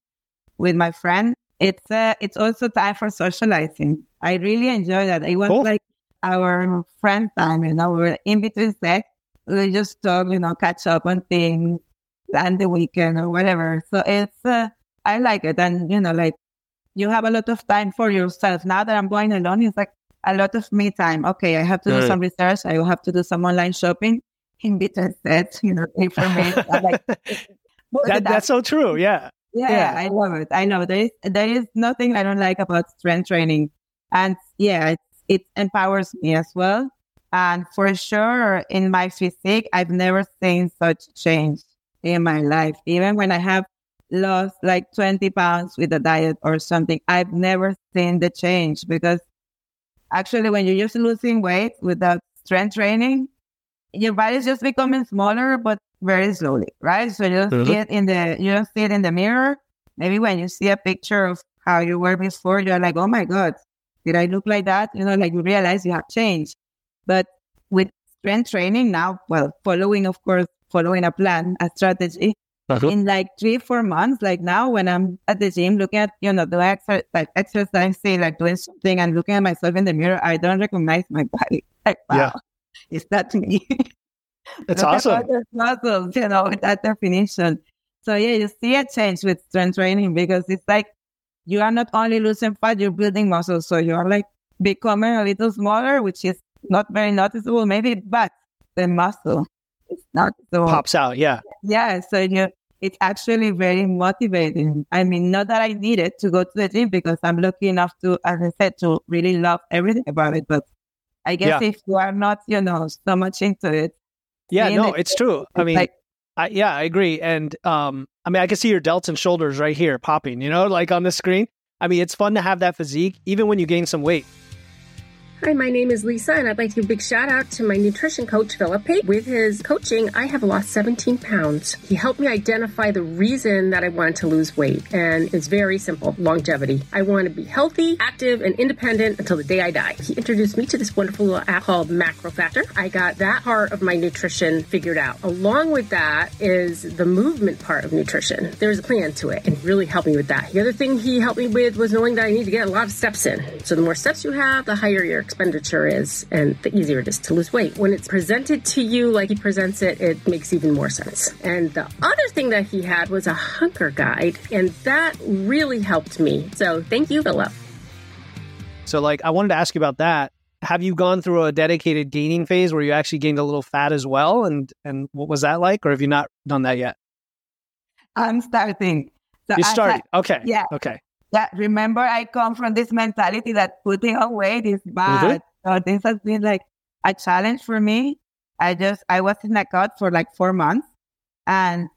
with my friend. It's uh, it's also time for socializing. I really enjoy that. It was cool. like our friend time, you know, we are in between sex. We just talk, you know, catch up on things, plan the weekend or whatever. So it's, uh, I like it. And, you know, like you have a lot of time for yourself. Now that I'm going alone, it's like a lot of me time. Okay, I have to do some research. I will have to do some online shopping in between sets, you know, information. [LAUGHS] like, that, that's so true. Yeah. yeah. yeah. I love it. I know there is, there is nothing I don't like about strength training. And yeah, it, it empowers me as well. And for sure, in my physique, I've never seen such change in my life. Even when I have lost like 20 pounds with a diet or something, I've never seen the change because actually, when you're just losing weight without strength training, your body's just becoming smaller, but very slowly, right? So you mm-hmm. see it in the you don't see it in the mirror. Maybe when you see a picture of how you were before, you're like, oh my god, did I look like that? You know, like you realize you have changed. But with strength training now, well, following of course, following a plan, a strategy. Uh-huh. In like three, four months, like now when I'm at the gym looking at, you know, the exercise, like exercising, like doing something and looking at myself in the mirror, I don't recognize my body. [LAUGHS] Like, wow. Yeah is that me? [LAUGHS] It's [LAUGHS] awesome. Muscles, you know, with that definition. So yeah, you see a change with strength training because it's like you are not only losing fat, you're building muscle. So you're like becoming a little smaller, which is not very noticeable, maybe, but the muscle is not so pops out. Yeah. Yeah. So you know, it's actually very motivating. I mean, not that I need it to go to the gym because I'm lucky enough to, as I said, to really love everything about it. But I guess yeah. if you are not, you know, so much into it. Yeah, no, it's true. I mean, like, I, yeah, I agree. And um, I mean, I can see your delts and shoulders right here popping, you know, like on the screen. I mean, it's fun to have that physique, even when you gain some weight. Hi, my name is Lisa, and I'd like to give a big shout out to my nutrition coach, Philip Pate. With his coaching, I have lost 17 pounds. He helped me identify the reason that I wanted to lose weight, and it's very simple longevity. I want to be healthy, active, and independent until the day I die. He introduced me to this wonderful little app called MacroFactor. I got that part of my nutrition figured out. Along with that is the movement part of nutrition. There's a plan to it, and really helped me with that. The other thing he helped me with was knowing that I need to get a lot of steps in. So the more steps you have, the higher your expenditure is and the easier it is to lose weight. When it's presented to you like he presents it, it makes even more sense. And the other thing that he had was a hunger guide, and that really helped me. So thank you, Philip. So, like, I wanted to ask you about that. have you gone through a dedicated gaining phase where you actually gained a little fat as well? And and what was that like? Or have you not done that yet? I'm starting. So you started. okay. Yeah. Okay. Yeah. Remember, I come from this mentality that putting on weight is Mm-hmm. bad. So this has been like a challenge for me. I just I was in a cut for like four months, and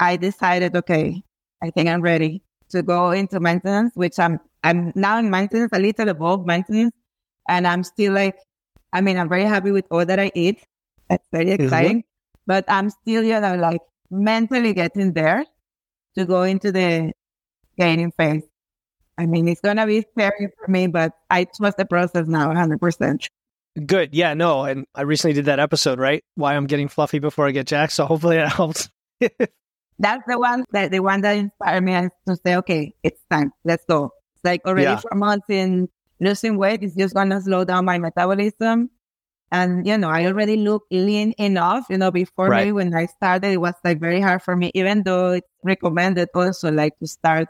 I decided, okay, I think I'm ready to go into maintenance, which I'm I'm now in maintenance, a little above maintenance, and I'm still like, I mean, I'm very happy with all that I eat. That's very exciting, but I'm still, you know, like mentally getting there to go into the gaining phase. I mean, it's gonna be scary for me, but I trust the process now, 100. percent Good. Yeah, no. And I recently did that episode, right? Why I'm getting fluffy before I get jacked. So hopefully that [LAUGHS] helps. That's the one that the one that inspired me to say, okay, it's time. Let's go. It's like already Yeah. four months in losing weight. It's just gonna slow down my metabolism. And you know, I already look lean enough. You know, before Right. maybe when I started, it was like very hard for me, even though it's recommended also like to start.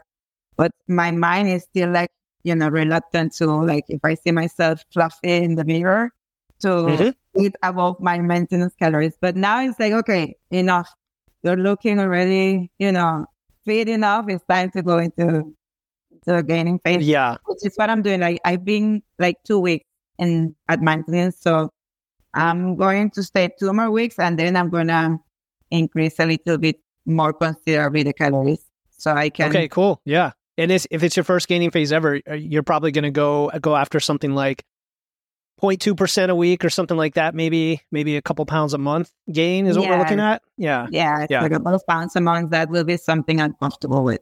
But my mind is still like, you know, reluctant to like if I see myself fluffy in the mirror to Mhm. eat above my maintenance calories. But now it's like, okay, enough. You're looking already, you know, fit enough. It's time to go into the gaining phase, Yeah. which is what I'm doing. Like I've been like two weeks in at maintenance, so I'm going to stay two more weeks, and then I'm gonna increase a little bit more considerably the calories, so I can. Okay, cool. Yeah. And it's, if it's your first gaining phase ever, uh, you're probably going to go go after something like 0.2% a week or something like that. Maybe maybe a couple pounds a month gain is what we're looking at. Yeah. Yeah, Yeah. like about pounds a month. That will be something I'm comfortable with.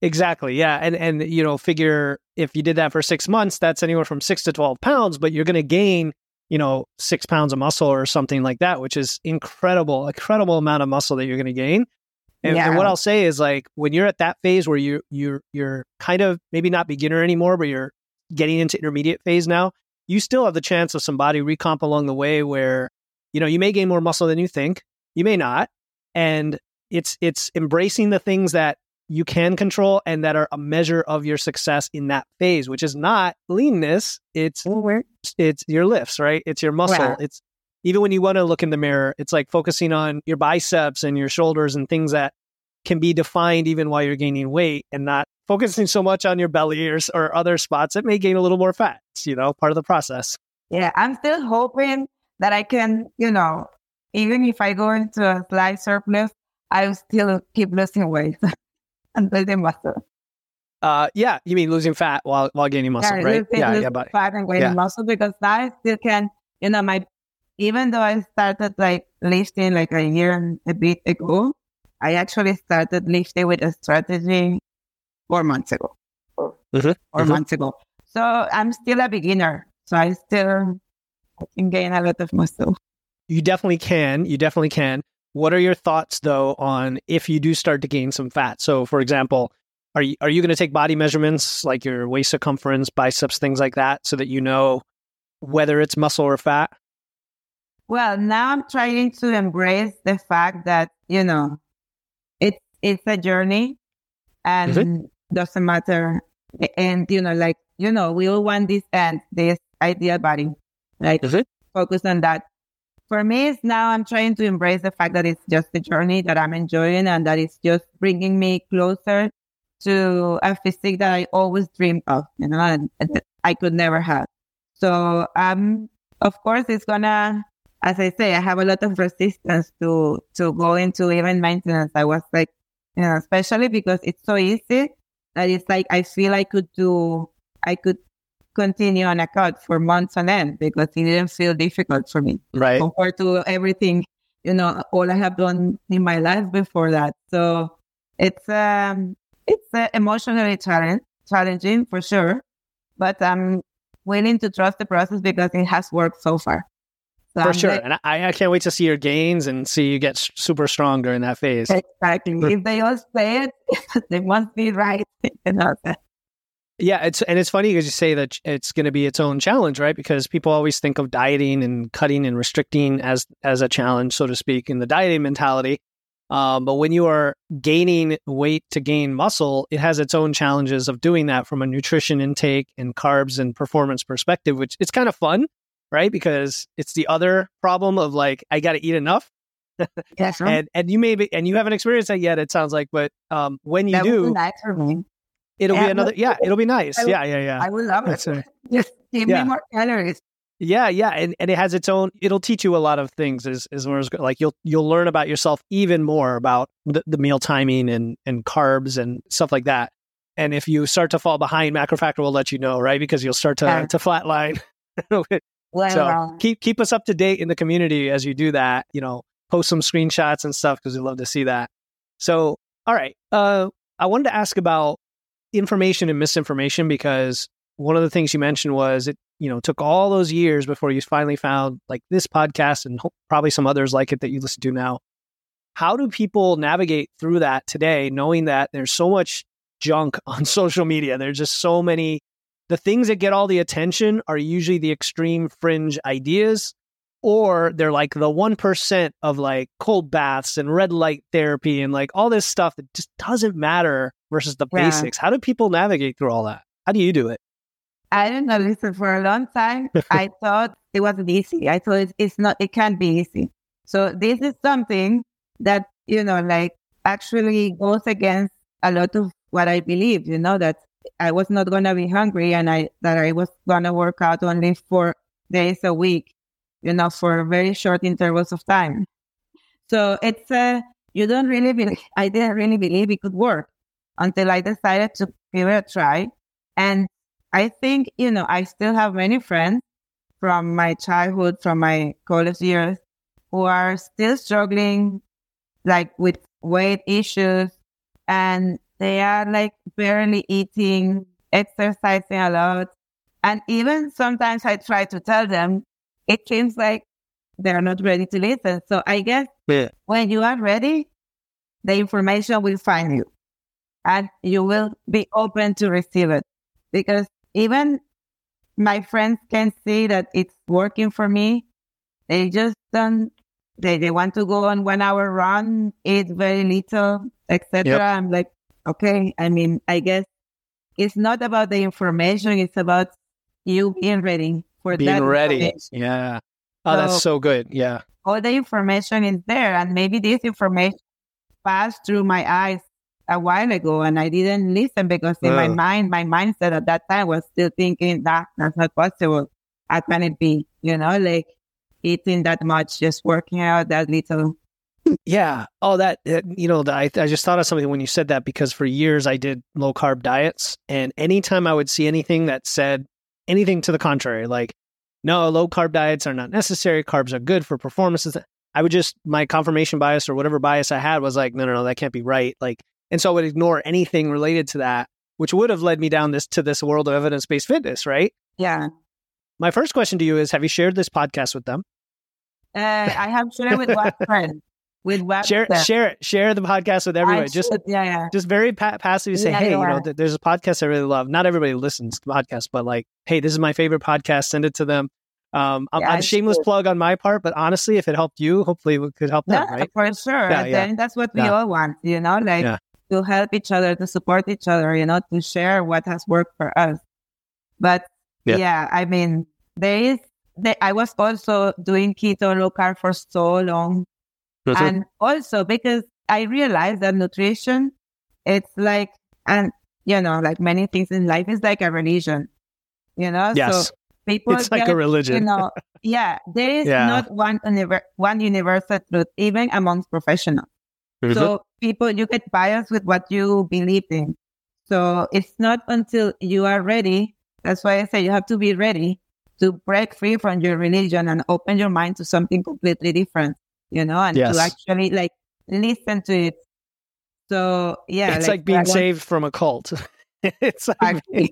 Exactly. Yeah. And and you know, figure if you did that for 6 months, that's anywhere from 6 to 12 pounds, but you're going to gain, you know, 6 pounds of muscle or something like that, which is incredible, incredible amount of muscle that you're going to gain. And, and what I'll say is like when you're at that phase where you you're you're kind of maybe not beginner anymore, but you're getting into intermediate phase now, you still have the chance of some body recomp along the way where you know you may gain more muscle than you think, you may not, and it's it's embracing the things that you can control and that are a measure of your success in that phase, which is not leanness, it's it's your lifts, right? It's your muscle. It's even when you want to look in the mirror, it's like focusing on your biceps and your shoulders and things that can be defined even while you're gaining weight and not focusing so much on your belly or, or other spots that may gain a little more fat. It's, you know, part of the process. Yeah, I'm still hoping that I can, you know, even if I go into a slight surplus, I will still keep losing weight [LAUGHS] and building muscle. Uh, yeah, you mean losing fat while while gaining muscle, Yeah, right? losing- Yeah, losing yeah, but fat and gaining yeah. muscle because now I still can, you know, my even though I started like lifting like a year and a bit ago, I actually started lifting with a strategy four months ago. Or Mhm, four mhm. months ago. So I'm still a beginner. So I still I can gain a lot of muscle. You definitely can. You definitely can. What are your thoughts though on if you do start to gain some fat? So, for example, are you are you going to take body measurements like your waist circumference, biceps, things like that, so that you know whether it's muscle or fat? Well, now I'm trying to embrace the fact that, you know, it's it's a journey and Mm-hmm. doesn't matter. And, you know, like, you know, we all want this end, this ideal body. Like Mhm. focus on that. For me, it's now I'm trying to embrace the fact that it's just a journey that I'm enjoying and that it's just bringing me closer to a physique that I always dreamed of, you know, and, and that I could never have. So, um, of course, it's gonna, as I say, I have a lot of resistance to to go into even maintenance. I was like, you know, especially because it's so easy that it's like I feel I could do, I could continue on a cut for months on end because it didn't feel difficult for me Right. compared to everything, you know, all I have done in my life before that. So it's um it's uh, emotionally challenge, challenging for sure, but I'm willing to trust the process because it has worked so far. So For I'm sure. like- And I, I can't wait to see your gains and see you get super strong during that phase. exactly. if they all say it, [LAUGHS] they must be right. [LAUGHS] you know. Yeah, it's and it's funny because you say that it's going to be its own challenge, right? Because people always think of dieting and cutting and restricting as as a challenge, so to speak, in the dieting mentality. Um, but when you are gaining weight to gain muscle, it has its own challenges of doing that from a nutrition intake and carbs and performance perspective, which it's kind of fun. Right? Because it's the other problem of like I got to eat enough. Yes, [LAUGHS] and and you may be and you haven't experienced that yet. It sounds like, but um, when you that do, nice for me. it'll Yeah, be another. Yeah, it'll be nice. Would- Yeah, yeah, yeah. I would love That's it. right. [LAUGHS] Just give Yeah. me more calories. Yeah, yeah, and, and it has its own. It'll teach you a lot of things. Is is where like you'll you'll learn about yourself even more about the, the meal timing and and carbs and stuff like that. And if you start to fall behind, MacroFactor will let you know, right? Because you'll start to Yeah. to flatline. [LAUGHS] Well, so keep keep us up to date in the community as you do that. You know, post some screenshots and stuff because we love to see that. So, all right, uh, I wanted to ask about information and misinformation because one of the things you mentioned was it you know took all those years before you finally found like this podcast and probably some others like it that you listen to now. How do people navigate through that today, knowing that there's so much junk [LAUGHS] on social media? There's just so many the things that get all the attention are usually the extreme fringe ideas or they're like the 1% of like cold baths and red light therapy and like all this stuff that just doesn't matter versus the Yeah. basics how do people navigate through all that how do you do it I don't know. Listen, for a long time, [LAUGHS] I thought it wasn't easy. I thought it's not. It can't be easy. So this is something that you know, like actually goes against a lot of what I believe. You know that I was not gonna be hungry, and I that I was gonna work out only four days a week. You know, for very short intervals of time. So it's uh, you don't really believe. I didn't really believe it could work until I decided to give it a try, and I think, you know, I still have many friends from my childhood, from my college years, who are still struggling like with weight issues and they are like barely eating, exercising a lot. And even sometimes I try to tell them, it seems like they're not ready to listen. So I guess yeah when you are ready, the information will find you and you will be open to receive it. Because even my friends can see that it's working for me. They just don't, they, they want to go on one hour run, eat very little, etc. Yep. I'm like, okay. I mean, I guess it's not about the information. It's about you being ready for that. being ready yeah oh that's So- so good yeah all the information is there and maybe this information passed through my eyes a while ago and I didn't listen because in my mind, my mindset at that time was still thinking that that's not possible. How can it be? You know, like eating that much, just working out that little. Yeah. Oh, that, you know, I, I just thought of something when you said that because for years I did low carb diets. And anytime I would see anything that said anything to the contrary, like, no, low carb diets are not necessary, carbs are good for performances, I would just, my confirmation bias or whatever bias I had was like, no, no, no, that can't be right. Like, and so I would ignore anything related to that, which would have led me down this to this world of evidence based fitness, right? Yeah. My first question to you is Have you shared this podcast with them? Uh, I have shared it with one friend. With one Share, friend. share it, share the podcast with I everyone. Just should, yeah, yeah. just very pa- passive say, Yeah, hey, you know, th- there's a podcast I really love. Not everybody listens to podcasts, but like, hey, this is my favorite podcast. Send it to them. Um, I'm, Yeah, I'm shameless should. plug on my part, but honestly, if it helped you, hopefully it could help them, Yeah, right? for sure. Yeah, yeah. that's what we all want, you know, like to help each other, to support each other, you know, to share what has worked for us. But Yeah. yeah, I mean, there is, I was also doing keto low carb for so long. And also because I realized that nutrition, it's like, and you know, like many things in life, is like a religion, you know? yes, So people it's like get a religion. you know, [LAUGHS] yeah, there is Yeah. not one univer- one universal truth, even amongst professionals. So people, you get biased with what you believe in. So it's not until you are ready. That's why I say you have to be ready to break free from your religion and open your mind to something completely different, you know, and Yes. to actually like listen to it. So yeah, it's like, being I want- saved from a cult. [LAUGHS] it's like being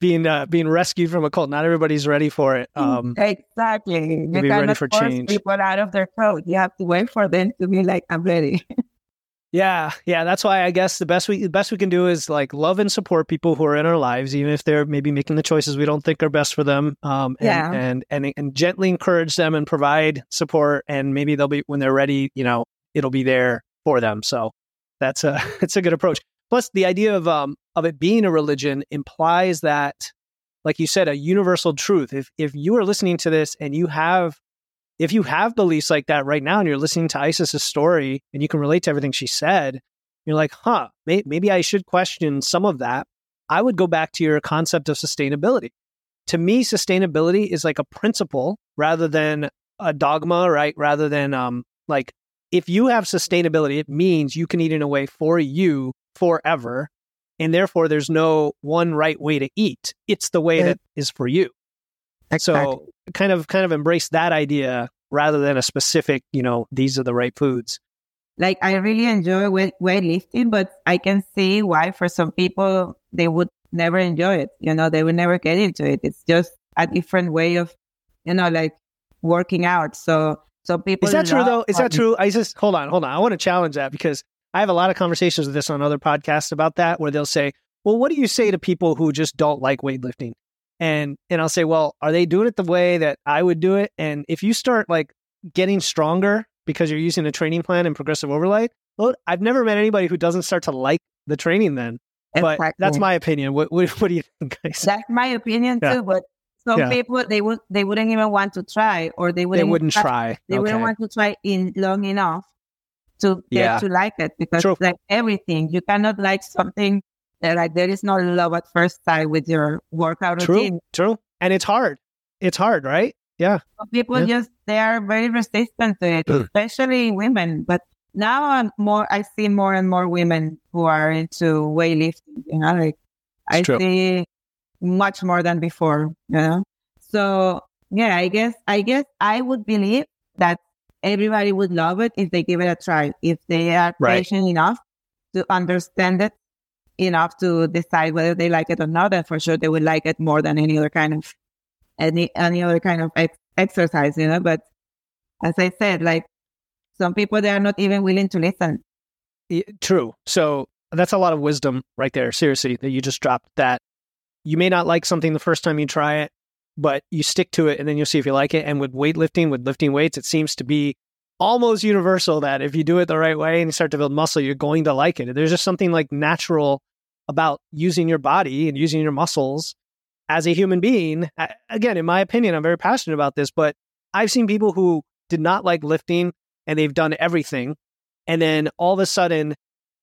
being, uh, being rescued from a cult. Not everybody's ready for it. Um, exactly. You be ready for force change. people out of their code. You have to wait for them to be like, I'm ready. [LAUGHS] Yeah, yeah, that's why I guess the best we the best we can do is like love and support people who are in our lives, even if they're maybe making the choices we don't think are best for them. Um, and, Yeah. and and and gently encourage them and provide support, and maybe they'll be when they're ready. You know, it'll be there for them. So that's a [LAUGHS] it's a good approach. Plus, the idea of um of it being a religion implies that like you said, a universal truth. If if you are listening to this and you have if you have beliefs like that right now and you're listening to Isis's story and you can relate to everything she said, you're like, huh, may- maybe I should question some of that. I would go back to your concept of sustainability. To me, sustainability is like a principle rather than a dogma, right? Rather than um, like if you have sustainability, it means you can eat in a way for you forever. And therefore, there's no one right way to eat. It's the way that is for you. Exactly. So kind of kind of embrace that idea rather than a specific, you know, these are the right foods. like I really enjoy weight, weightlifting, but I can see why for some people they would never enjoy it. You know, they would never get into it. It's just a different way of, you know, like working out. So so people Is that true though? Is that true? I just hold on, hold on. I want to challenge that because I have a lot of conversations with this on other podcasts about that where they'll say, "Well, what do you say to people who just don't like weightlifting?" And and I'll say, "Well, are they doing it the way that I would do it?" And if you start like getting stronger because you're using a training plan and progressive overload, well, I've never met anybody who doesn't start to like the training then. But that's my opinion. What what, what do you think, [LAUGHS] guys? That's my opinion Yeah. too. But some Yeah. people they would they wouldn't even want to try, or they They wouldn't wouldn't try- try. They Okay. wouldn't want to try in long enough to get Yeah. to like it because True. like everything, you cannot like something like there is no love at first sight with your workout True, routine. true. And it's hard. It's hard, right? Yeah. Some people Yeah. just they are very resistant to it, [CLEARS THROAT] especially women. But now I'm more I see more and more women who are into weightlifting. You know, like I true. see much more than before. You know, so yeah, I guess I guess I would believe that everybody would love it if they give it a try. If they are Right. patient enough to understand it enough to decide whether they like it or not, and for sure they would like it more than any other kind of any any other kind of ex- exercise, you know. But as I said, like some people they are not even willing to listen. Y- True. So that's a lot of wisdom right there. Seriously, that you just dropped that. You may not like something the first time you try it, but you stick to it and then you'll see if you like it. And with weightlifting, with lifting weights, it seems to be almost universal that if you do it the right way and you start to build muscle, you're going to like it. There's just something like natural about using your body and using your muscles as a human being. Again, in my opinion, I'm very passionate about this, but I've seen people who did not like lifting and they've done everything. And then all of a sudden,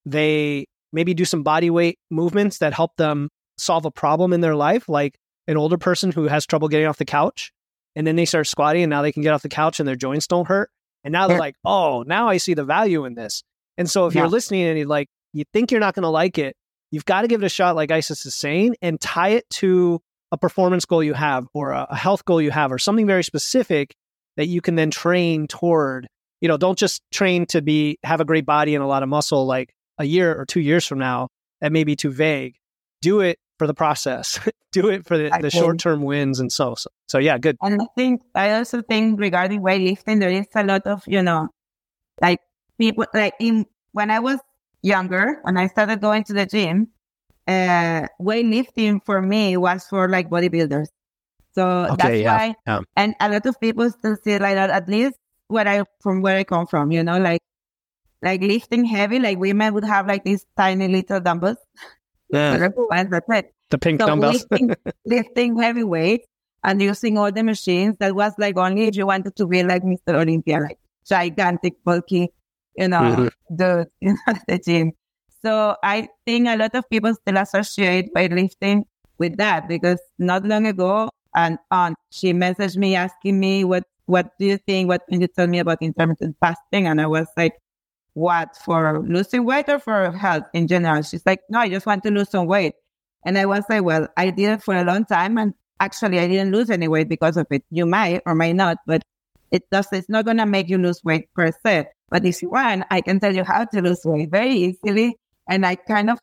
they maybe do some body weight movements that help them solve a problem in their life, like an older person who has trouble getting off the couch. And then they start squatting and now they can get off the couch and their joints don't hurt. And now they're like, oh, now I see the value in this. And so if Yeah. you're listening and you like, you think you're not going to like it, you've got to give it a shot, like Isis is saying, and tie it to a performance goal you have or a, a health goal you have or something very specific that you can then train toward. You know, don't just train to be have a great body and a lot of muscle like a year or two years from now. That may be too vague. Do it for the process. [LAUGHS] Do it for the, the short term wins and so, so so yeah, good. And I think I also think regarding weightlifting, there is a lot of you know, like people like in when I was younger, when I started going to the gym, uh, weightlifting for me was for like bodybuilders. So Okay, that's yeah, why, yeah. and a lot of people still see it like that. At least where I from where I come from, you know, like like lifting heavy, like women would have like these tiny little dumbbells. [LAUGHS] And that's it. The pink So dumbbells. lifting, [LAUGHS] lifting heavy weights and using all the machines, that was like only if you wanted to be like Mr. Olympia, like gigantic, bulky, you know, Mhm. the [LAUGHS] you know, the gym. So I think a lot of people still associate weightlifting with that because not long ago, an aunt she messaged me asking me what what do you think? What can you tell me about intermittent fasting? And I was like, what for losing weight or for health in general? She's like, no, I just want to lose some weight. And I was like, well, I did it for a long time. And actually, I didn't lose any weight because of it. You might or might not, but it does, it's not going to make you lose weight per se. But if you want, I can tell you how to lose weight very easily. And I kind of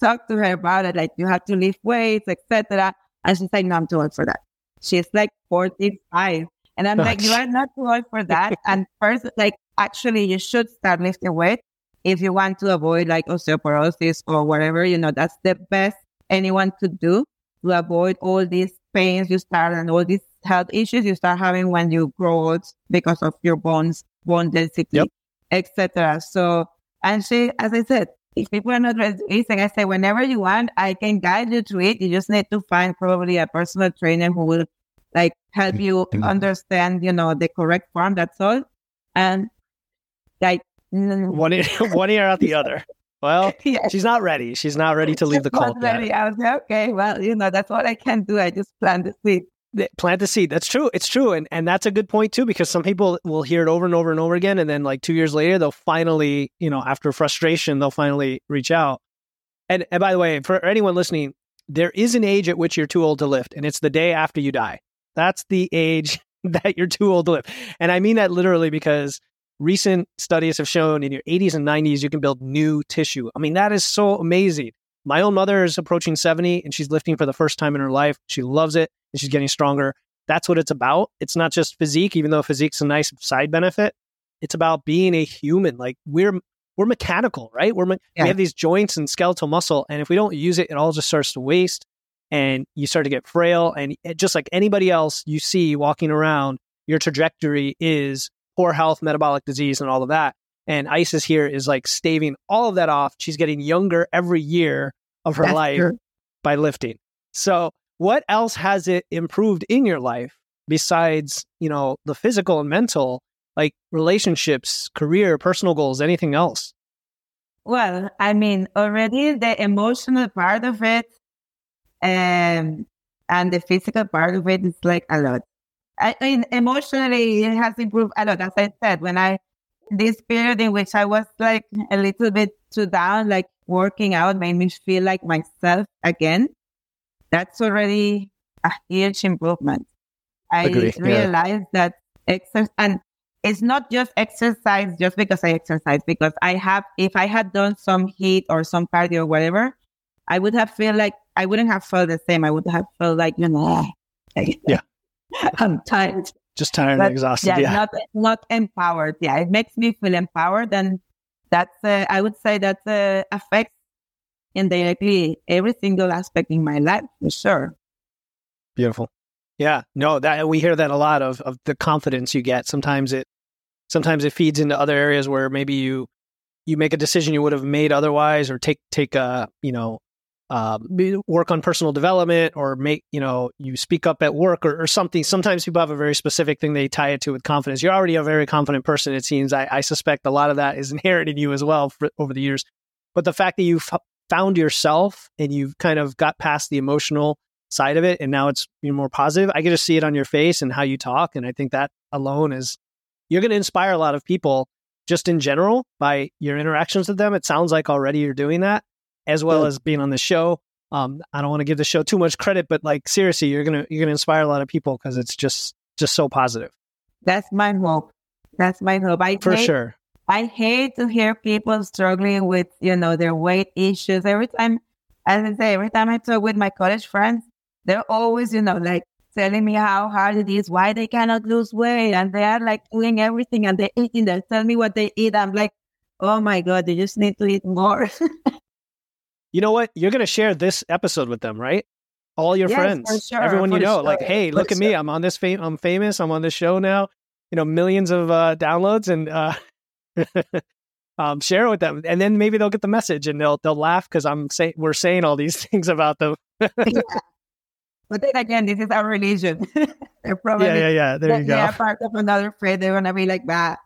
talked to her about it, like you have to lift weights, etc. And she's like, no, I'm too old for that. She's like 45. And I'm like, you are not too old for that. and first, like, actually, you should start lifting weight if you want to avoid like osteoporosis or whatever. You know, that's the best anyone could do to avoid all these pains you start and all these health issues you start having when you grow old because of your bones, bone density, Yep. etc. So, and she, as I said, if people are not resisting, I say, whenever you want, I can guide you through it. You just need to find probably a personal trainer who will like help you Mm-hmm. understand, you know, the correct form. That's all. And like, One ear, [LAUGHS] one ear out the other. Well, [LAUGHS] yeah. she's not ready. She's not ready to leave the cult yet. I was like, okay, well, you know, that's what I can do. I just plant the seed. Plant the seed. That's true. It's true, and and that's a good point too, because some people will hear it over and over and over again, and then like two years later, they'll finally, you know, after frustration, they'll finally reach out. And and by the way, for anyone listening, there is an age at which you're too old to lift, and it's the day after you die. That's the age [LAUGHS] that you're too old to lift, and I mean that literally because recent studies have shown in your 80s and 90s you can build new tissue. I mean that is so amazing. My own mother is approaching 70 and she's lifting for the first time in her life. She loves it and she's getting stronger. That's what it's about. It's not just physique, even though physique's a nice side benefit. It's about being a human. Like we're we're mechanical, right? We're me- Yeah. we have these joints and skeletal muscle, and if we don't use it, it all just starts to waste, and you start to get frail. And eh, just like anybody else you see walking around, your trajectory is poor health, metabolic disease, and all of that. And Isis here is like staving all of that off. She's getting younger every year of her That's life true. by lifting. So, what else has it improved in your life besides, you know, the physical and mental, like relationships, career, personal goals, anything else? Well, I mean, already the emotional part of it um, and the physical part of it is like a lot. I mean, emotionally, it has improved a lot. As I said, when I, this period in which I was like a little bit too down, like working out made me feel like myself again. That's already a huge improvement. I Agree, yeah. realized that exercise, and it's not just exercise just because I exercise, because I have, if I had done some HIIT or some cardio or whatever, I would have felt like, I wouldn't have felt the same. I would have felt like, you know, like, Yeah. [LAUGHS] I'm tired. Just tired and exhausted. yeah, Yeah. not not empowered. Yeah, it makes me feel empowered, and that's uh, I would say that uh, affects indirectly every single aspect in my life for sure. Beautiful. Yeah. No, that we hear that a lot of of the confidence you get. Sometimes it sometimes it feeds into other areas where maybe you you make a decision you would have made otherwise or take take a, you know, uh, work on personal development or make, you know, you speak up at work or, or something. Sometimes people have a very specific thing they tie it to with confidence. You're already a very confident person, it seems. I, I suspect a lot of that is [LAUGHS] inherited in you as well for, over the years. But the fact that you f- found yourself and you've kind of got past the emotional side of it and now it's more positive i get to see it on your face and how you talk and i think that alone is you're going to inspire a lot of people just in general by your interactions with them it sounds like already you're doing that as well as being on the show um, i don't want to give the show too much credit but like seriously you're going to you're to inspire a lot of people because it's just just so positive That's my hope. That's my hope. I for hate, sure I hate to hear people struggling with you know their weight issues. Every time, as I say, every time I talk with my college friends, they're always you know like telling me how hard it is, why they cannot lose weight, and they are like doing everything and they're eating. They tell me what they eat. I'm like, oh my god, they just need to eat more. [LAUGHS] you know what? You're going to share this episode with them right? All your Yes, friends. for sure, everyone you know like hey look at me. I'm on this fam- i'm famous. I'm on this show now. You know millions of uh, downloads and uh, [LAUGHS] um, share it with them. And then maybe they'll get the message and they'll they'll laugh because i'm saying we're saying all these [LAUGHS] things about them. Yeah. But then again, this is our religion. [LAUGHS] they're probably yeah yeah yeah. There you go. they are part of another faith. They're gonna be like that.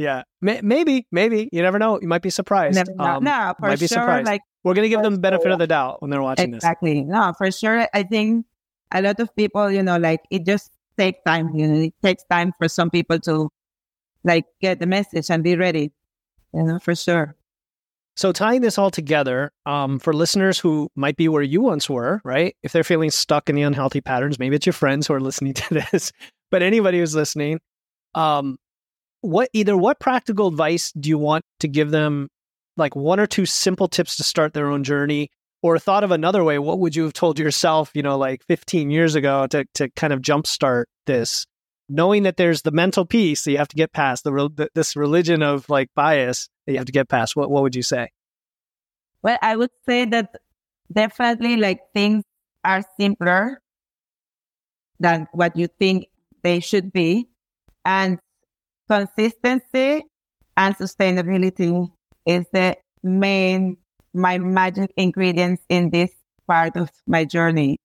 Yeah May- maybe maybe you never know you might be surprised Never. Um, no, for might be sure. surprised. Like we're gonna give them the benefit sure. of the doubt when they're watching this exactly. No, for sure. I think a lot of people, you know, like it just takes time. You know, it takes time for some people to like get the message and be ready. You know, for sure. So tying this all together, um, for listeners who might be where you once were, right? If they're feeling stuck in the unhealthy patterns, maybe it's your friends who are listening [LAUGHS] to this, but anybody who's listening, um, what either what practical advice do you want to give them, like one or two simple tips to start their own journey, or thought of another way? What would you have told yourself, you know, like 15 years ago to to kind of jumpstart this, knowing that there's the mental piece that you have to get past, the, the this religion of like bias that you have to get past. What what would you say? Well, I would say that definitely like things are simpler than what you think they should be. And consistency and sustainability is the main, my magic ingredients in this part of my journey.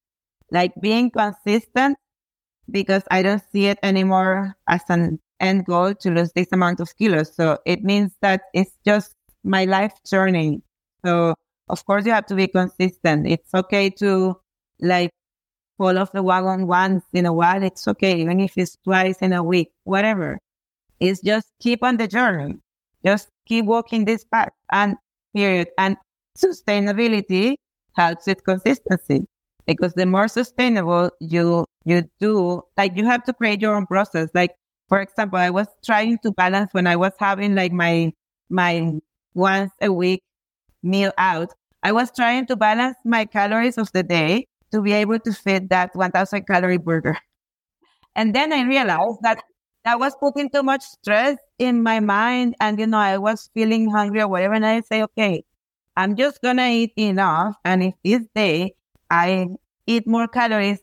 Like being consistent because I don't see it anymore as an end goal to lose this amount of kilos. So it means that it's just my life journey. So of course you have to be consistent. It's okay to like fall off the wagon once in a while. It's okay, even if it's twice in a week, whatever. It's just keep on the journey. Just keep walking this path and period. And sustainability helps with consistency because the more sustainable you you do, like you have to create your own process. Like for example, I was trying to balance when I was having like my my once a week meal out. I was trying to balance my calories of the day to be able to fit that 1000 calorie burger. And then I realized that I was putting too much stress in my mind and, you know, I was feeling hungry or whatever. And I say, okay, I'm just going to eat enough. And if this day I eat more calories,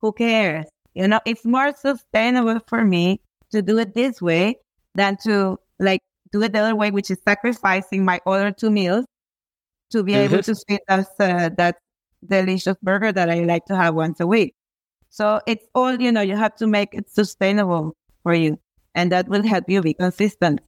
who cares? You know, it's more sustainable for me to do it this way than to like do it the other way, which is sacrificing my other two meals to be mm-hmm. able to fit us uh, that delicious burger that I like to have once a week. So it's all, you know, you have to make it sustainable for you and that will help you be consistent.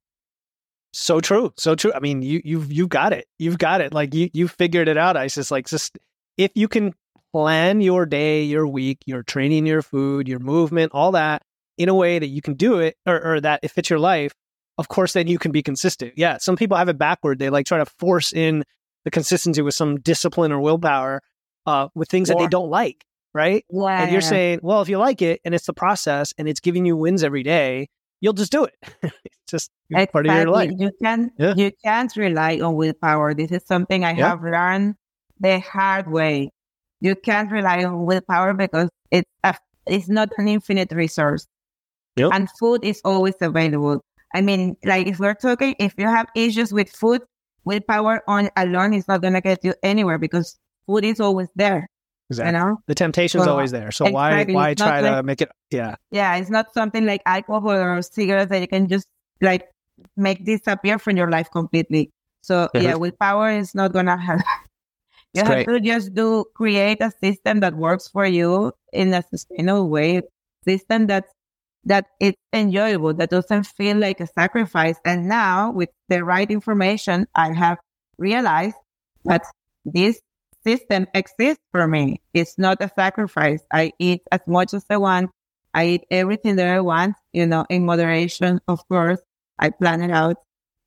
So true. So true. I mean, you, you've, you got it. You've got it. Like you, you figured it out. Isis like just, if you can plan your day, your week, your training, your food, your movement, all that in a way that you can do it or, or that it fits your life, of course, then you can be consistent. Yeah. Some people have it backward. They like try to force in the consistency with some discipline or willpower uh, with things that they don't like, right? And you're saying, well, if you like it and it's the process and it's giving you wins every day, you'll just do it. [LAUGHS] it's just exactly. part of your life. You can yeah. you can't rely on willpower. This is something I yeah. have learned the hard way. You can't rely on willpower because it's a, it's not an infinite resource. Yep. And food is always available. I mean, like if we're talking, if you have issues with food, willpower on alone is not going to get you anywhere because food is always there. Exactly. You know? The temptation's so, always there. So exactly. why why try to make it yeah. Yeah, it's not something like alcohol or cigarettes that you can just like make disappear from your life completely. So mm-hmm. yeah, willpower is not gonna help. you it's have great. to just do create a system that works for you in a sustainable way, system that that it's enjoyable, that doesn't feel like a sacrifice. And now with the right information, I have realized that this system exists for me. It's not a sacrifice. I eat as much as I want. I eat everything that I want, you know, in moderation, of course. I plan it out,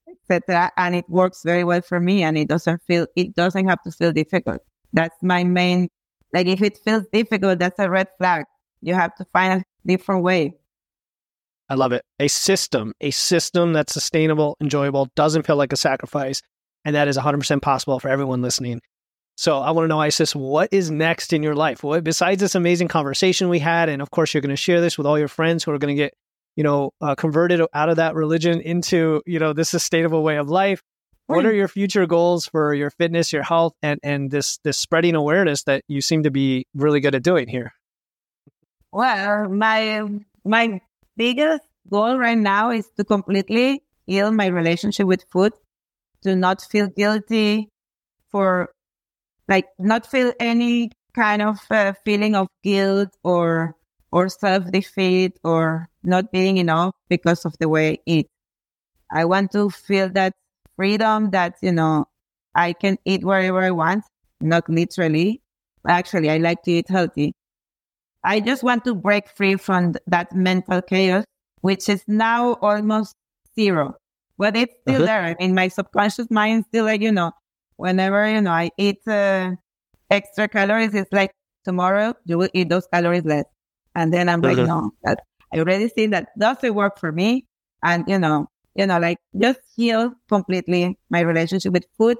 etc. And it works very well for me and it doesn't feel, it doesn't have to feel difficult. That's my main, like if it feels difficult, that's a red flag. You have to find a different way. I love it. A system, a system that's sustainable, enjoyable, doesn't feel like a sacrifice. And that is 100% possible for everyone listening. So I want to know, Isis, what is next in your life? What besides this amazing conversation we had, and of course you're going to share this with all your friends who are going to get, you know, uh, converted out of that religion into, you know, this sustainable way of life. What are your future goals for your fitness, your health, and and this this spreading awareness that you seem to be really good at doing here? Well, my my biggest goal right now is to completely heal my relationship with food, to not feel guilty for like not feel any kind of uh, feeling of guilt or or self defeat or not being enough because of the way I eat. I want to feel that freedom that you know I can eat wherever I want, not literally. Actually, I like to eat healthy. I just want to break free from that mental chaos, which is now almost zero. But it's still uh-huh. there. I mean, my subconscious mind is still like, you know, whenever, you know, I eat uh, extra calories, it's like tomorrow you will eat those calories less. And then I'm like, mm-hmm. no, that I already seen that doesn't work for me. And, you know, you know, like just heal completely my relationship with food.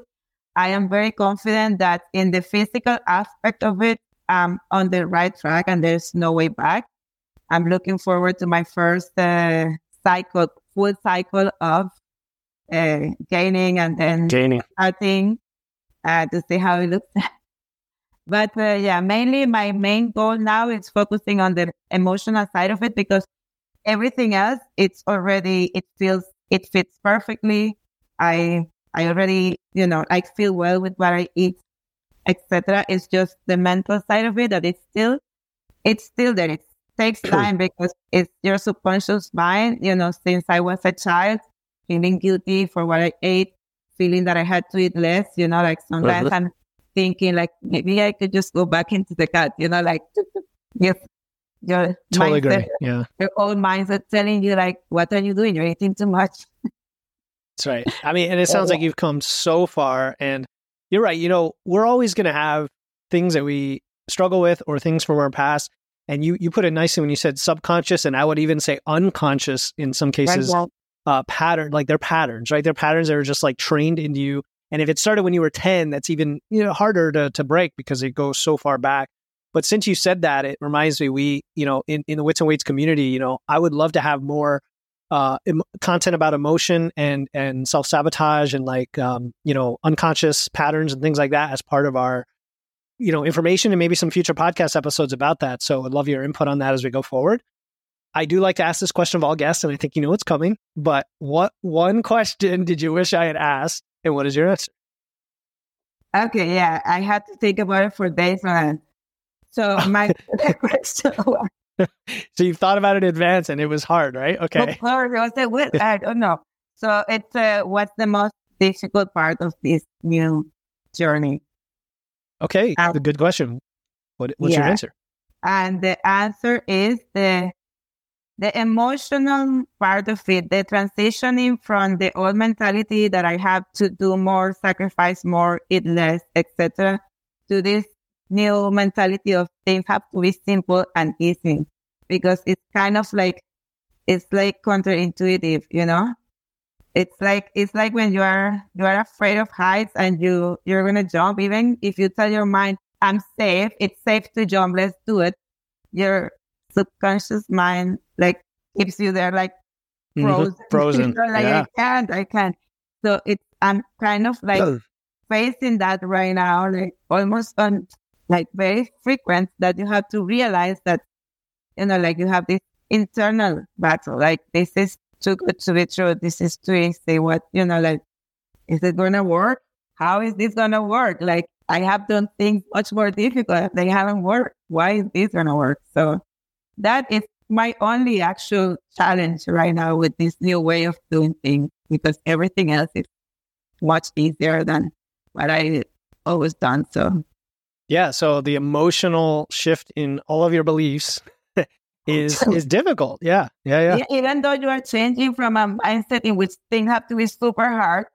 I am very confident that in the physical aspect of it, I'm on the right track and there's no way back. I'm looking forward to my first uh, cycle, full cycle of uh, gaining and then gaining. starting uh, to see how it looks. [LAUGHS] but uh, yeah, mainly my main goal now is focusing on the emotional side of it because everything else, it's already, it feels, it fits perfectly. I I already, you know, I feel well with what I eat, etc. It's just the mental side of it that it's still, it's still there. It takes time because it's your subconscious mind, you know, since I was a child, feeling guilty for what I ate, feeling that I had to eat less, you know, like sometimes uh-huh. I'm thinking like maybe I could just go back into the cut, you know, like yes, your totally mindset, agree. Yeah, your own mindset telling you like, what are you doing? You're eating too much. That's right. I mean, and it [LAUGHS] sounds like you've come so far, and you're right. You know, we're always going to have things that we struggle with or things from our past. And you you put it nicely when you said subconscious, and I would even say unconscious in some cases. Right, uh, pattern, like they're patterns, right? They're patterns that are just like trained into you. And if it started when you were 10, that's even, you know, harder to, to break because it goes so far back. But since you said that, it reminds me, we, you know, in, in the Wits and Weights community, you know, I would love to have more uh, content about emotion and, and self sabotage and like, um, you know, unconscious patterns and things like that as part of our, you know, information and maybe some future podcast episodes about that. So I'd love your input on that as we go forward. I do like to ask this question of all guests, and I think you know what's coming. But what one question did you wish I had asked, and what is your answer? Okay, yeah, I had to think about it for days on So [LAUGHS] my [LAUGHS] question [LAUGHS] so you thought about it in advance, and it was hard, right? Okay. Of course, I was like, what? I don't know. So it's uh, what's the most difficult part of this new journey? Okay, um, a good question. What, what's yeah. your answer? And the answer is the the emotional part of it, the transitioning from the old mentality that I have to do more, sacrifice more, eat less, etc., to this new mentality of things have to be simple and easy because it's kind of like it's like counterintuitive, you know. It's like it's like when you are you are afraid of heights and you you're gonna jump. Even if you tell your mind, "I'm safe," it's safe to jump. Let's do it. Your subconscious mind like keeps you there like mm-hmm. frozen. [LAUGHS] Frozen. like yeah. I can't, I can't. So it's I'm kind of like facing that right now, like almost on like very frequent that you have to realize that you know, like you have this internal battle. Like this is too good to be true. This is too easy. What you know, like is it gonna work? How is this gonna work? Like I have done things much more difficult. They haven't worked. Why is this gonna work? So that is my only actual challenge right now with this new way of doing things because everything else is much easier than what I always done. So yeah, so the emotional shift in all of your beliefs [LAUGHS] is is difficult. Yeah, yeah, yeah. Even though you are changing from a mindset in which things have to be super hard,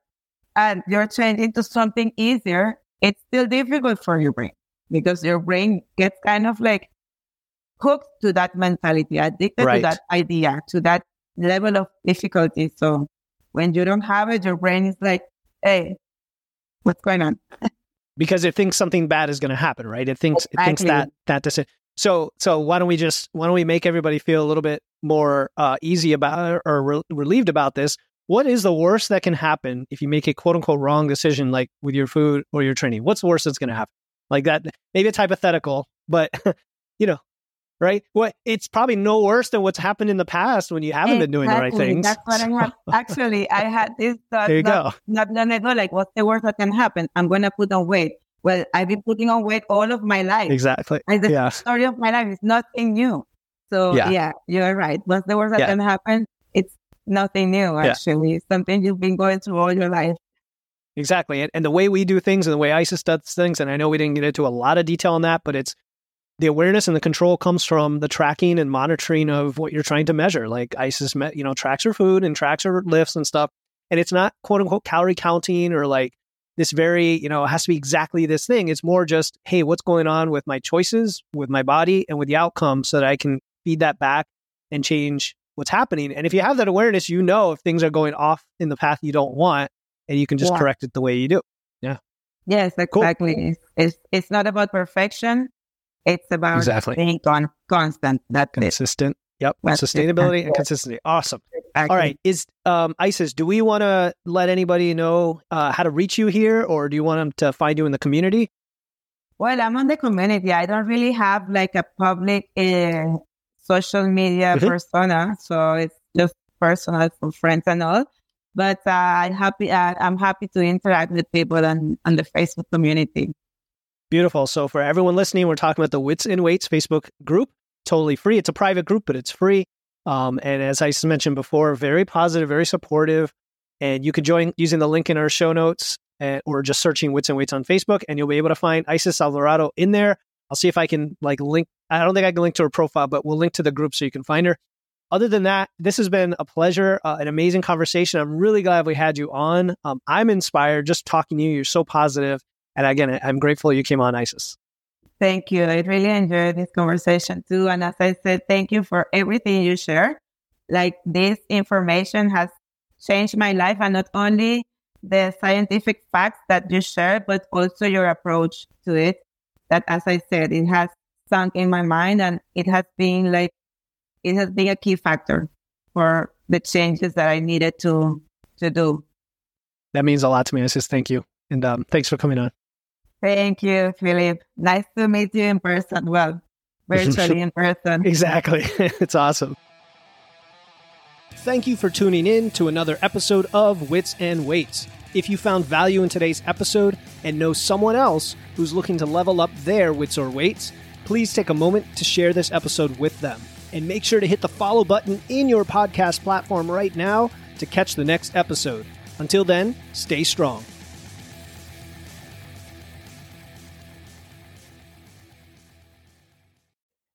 and you're changing to something easier, it's still difficult for your brain because your brain gets kind of like hooked to that mentality, addicted right. to that idea, to that level of difficulty. So when you don't have it, your brain is like, hey, what's going on? [LAUGHS] because it thinks something bad is going to happen, right? It thinks exactly. it thinks that that decision. So so why don't we just why don't we make everybody feel a little bit more uh, easy about or re- relieved about this? What is the worst that can happen if you make a quote unquote wrong decision, like with your food or your training? What's the worst that's going to happen? Like that, maybe it's hypothetical, but [LAUGHS] you know, right? What it's probably no worse than what's happened in the past when you haven't exactly. been doing the right things. That's what I have. [LAUGHS] Actually, I had this thought. There you not, go. Not long ago, like, what's the worst that can happen? I'm going to put on weight. Well, I've been putting on weight all of my life. Exactly. And the yeah. story of my life is nothing new. So yeah, yeah you're right. What's the worst that yeah. can happen? It's nothing new. Actually, something you've been going through all your life. Exactly. And, and the way we do things and the way Isis does things, and I know we didn't get into a lot of detail on that, but it's the awareness and the control comes from the tracking and monitoring of what you're trying to measure. Like Isis, you know, tracks your food and tracks your lifts and stuff. And it's not quote unquote calorie counting or like this very, you know, it has to be exactly this thing. It's more just, hey, what's going on with my choices, with my body, and with the outcome so that I can feed that back and change what's happening. And if you have that awareness, you know if things are going off in the path you don't want and you can just yeah. correct it the way you do. Yeah. Yes, exactly. Cool. It's, it's, it's not about perfection. It's about exactly. being con- constant. That's consistent. It. Yep. That's Sustainability it. and consistency. Awesome. Exactly. All right. Is um, Isis, do we want to let anybody know uh, how to reach you here or do you want them to find you in the community? Well, I'm on the community. I don't really have like a public uh, social media mm-hmm. persona. So it's just personal for friends and all. but uh, I'm happy. Uh, I'm happy to interact with people on on the Facebook community. Beautiful. So for everyone listening, we're talking about the Wits and Weights Facebook group. Totally free. It's a private group, but it's free. Um, and as I mentioned before, very positive, very supportive. And you can join using the link in our show notes and, or just searching Wits and Weights on Facebook, and you'll be able to find Isis Alvarado in there. I'll see if I can like link. I don't think I can link to her profile, but we'll link to the group so you can find her. Other than that, this has been a pleasure, uh, an amazing conversation. I'm really glad we had you on. Um, I'm inspired just talking to you. You're so positive, and again, I'm grateful you came on, Isis. Thank you. I really enjoyed this conversation too. And as I said, thank you for everything you share. Like this information has changed my life, and not only the scientific facts that you share, but also your approach to it. That, as I said, it has sunk in my mind and it has been like, it has been a key factor for the changes that I needed to, to do. That means a lot to me. I just thank you. And um, thanks for coming on. Thank you, Philip. Nice to meet you in person. Well, [LAUGHS] virtually in person. exactly. [LAUGHS] it's awesome. Thank you for tuning in to another episode of Wits and Weights. If you found value in today's episode and know someone else who's looking to level up their wits or weights, please take a moment to share this episode with them. And make sure to hit the follow button in your podcast platform right now to catch the next episode. Until then, stay strong.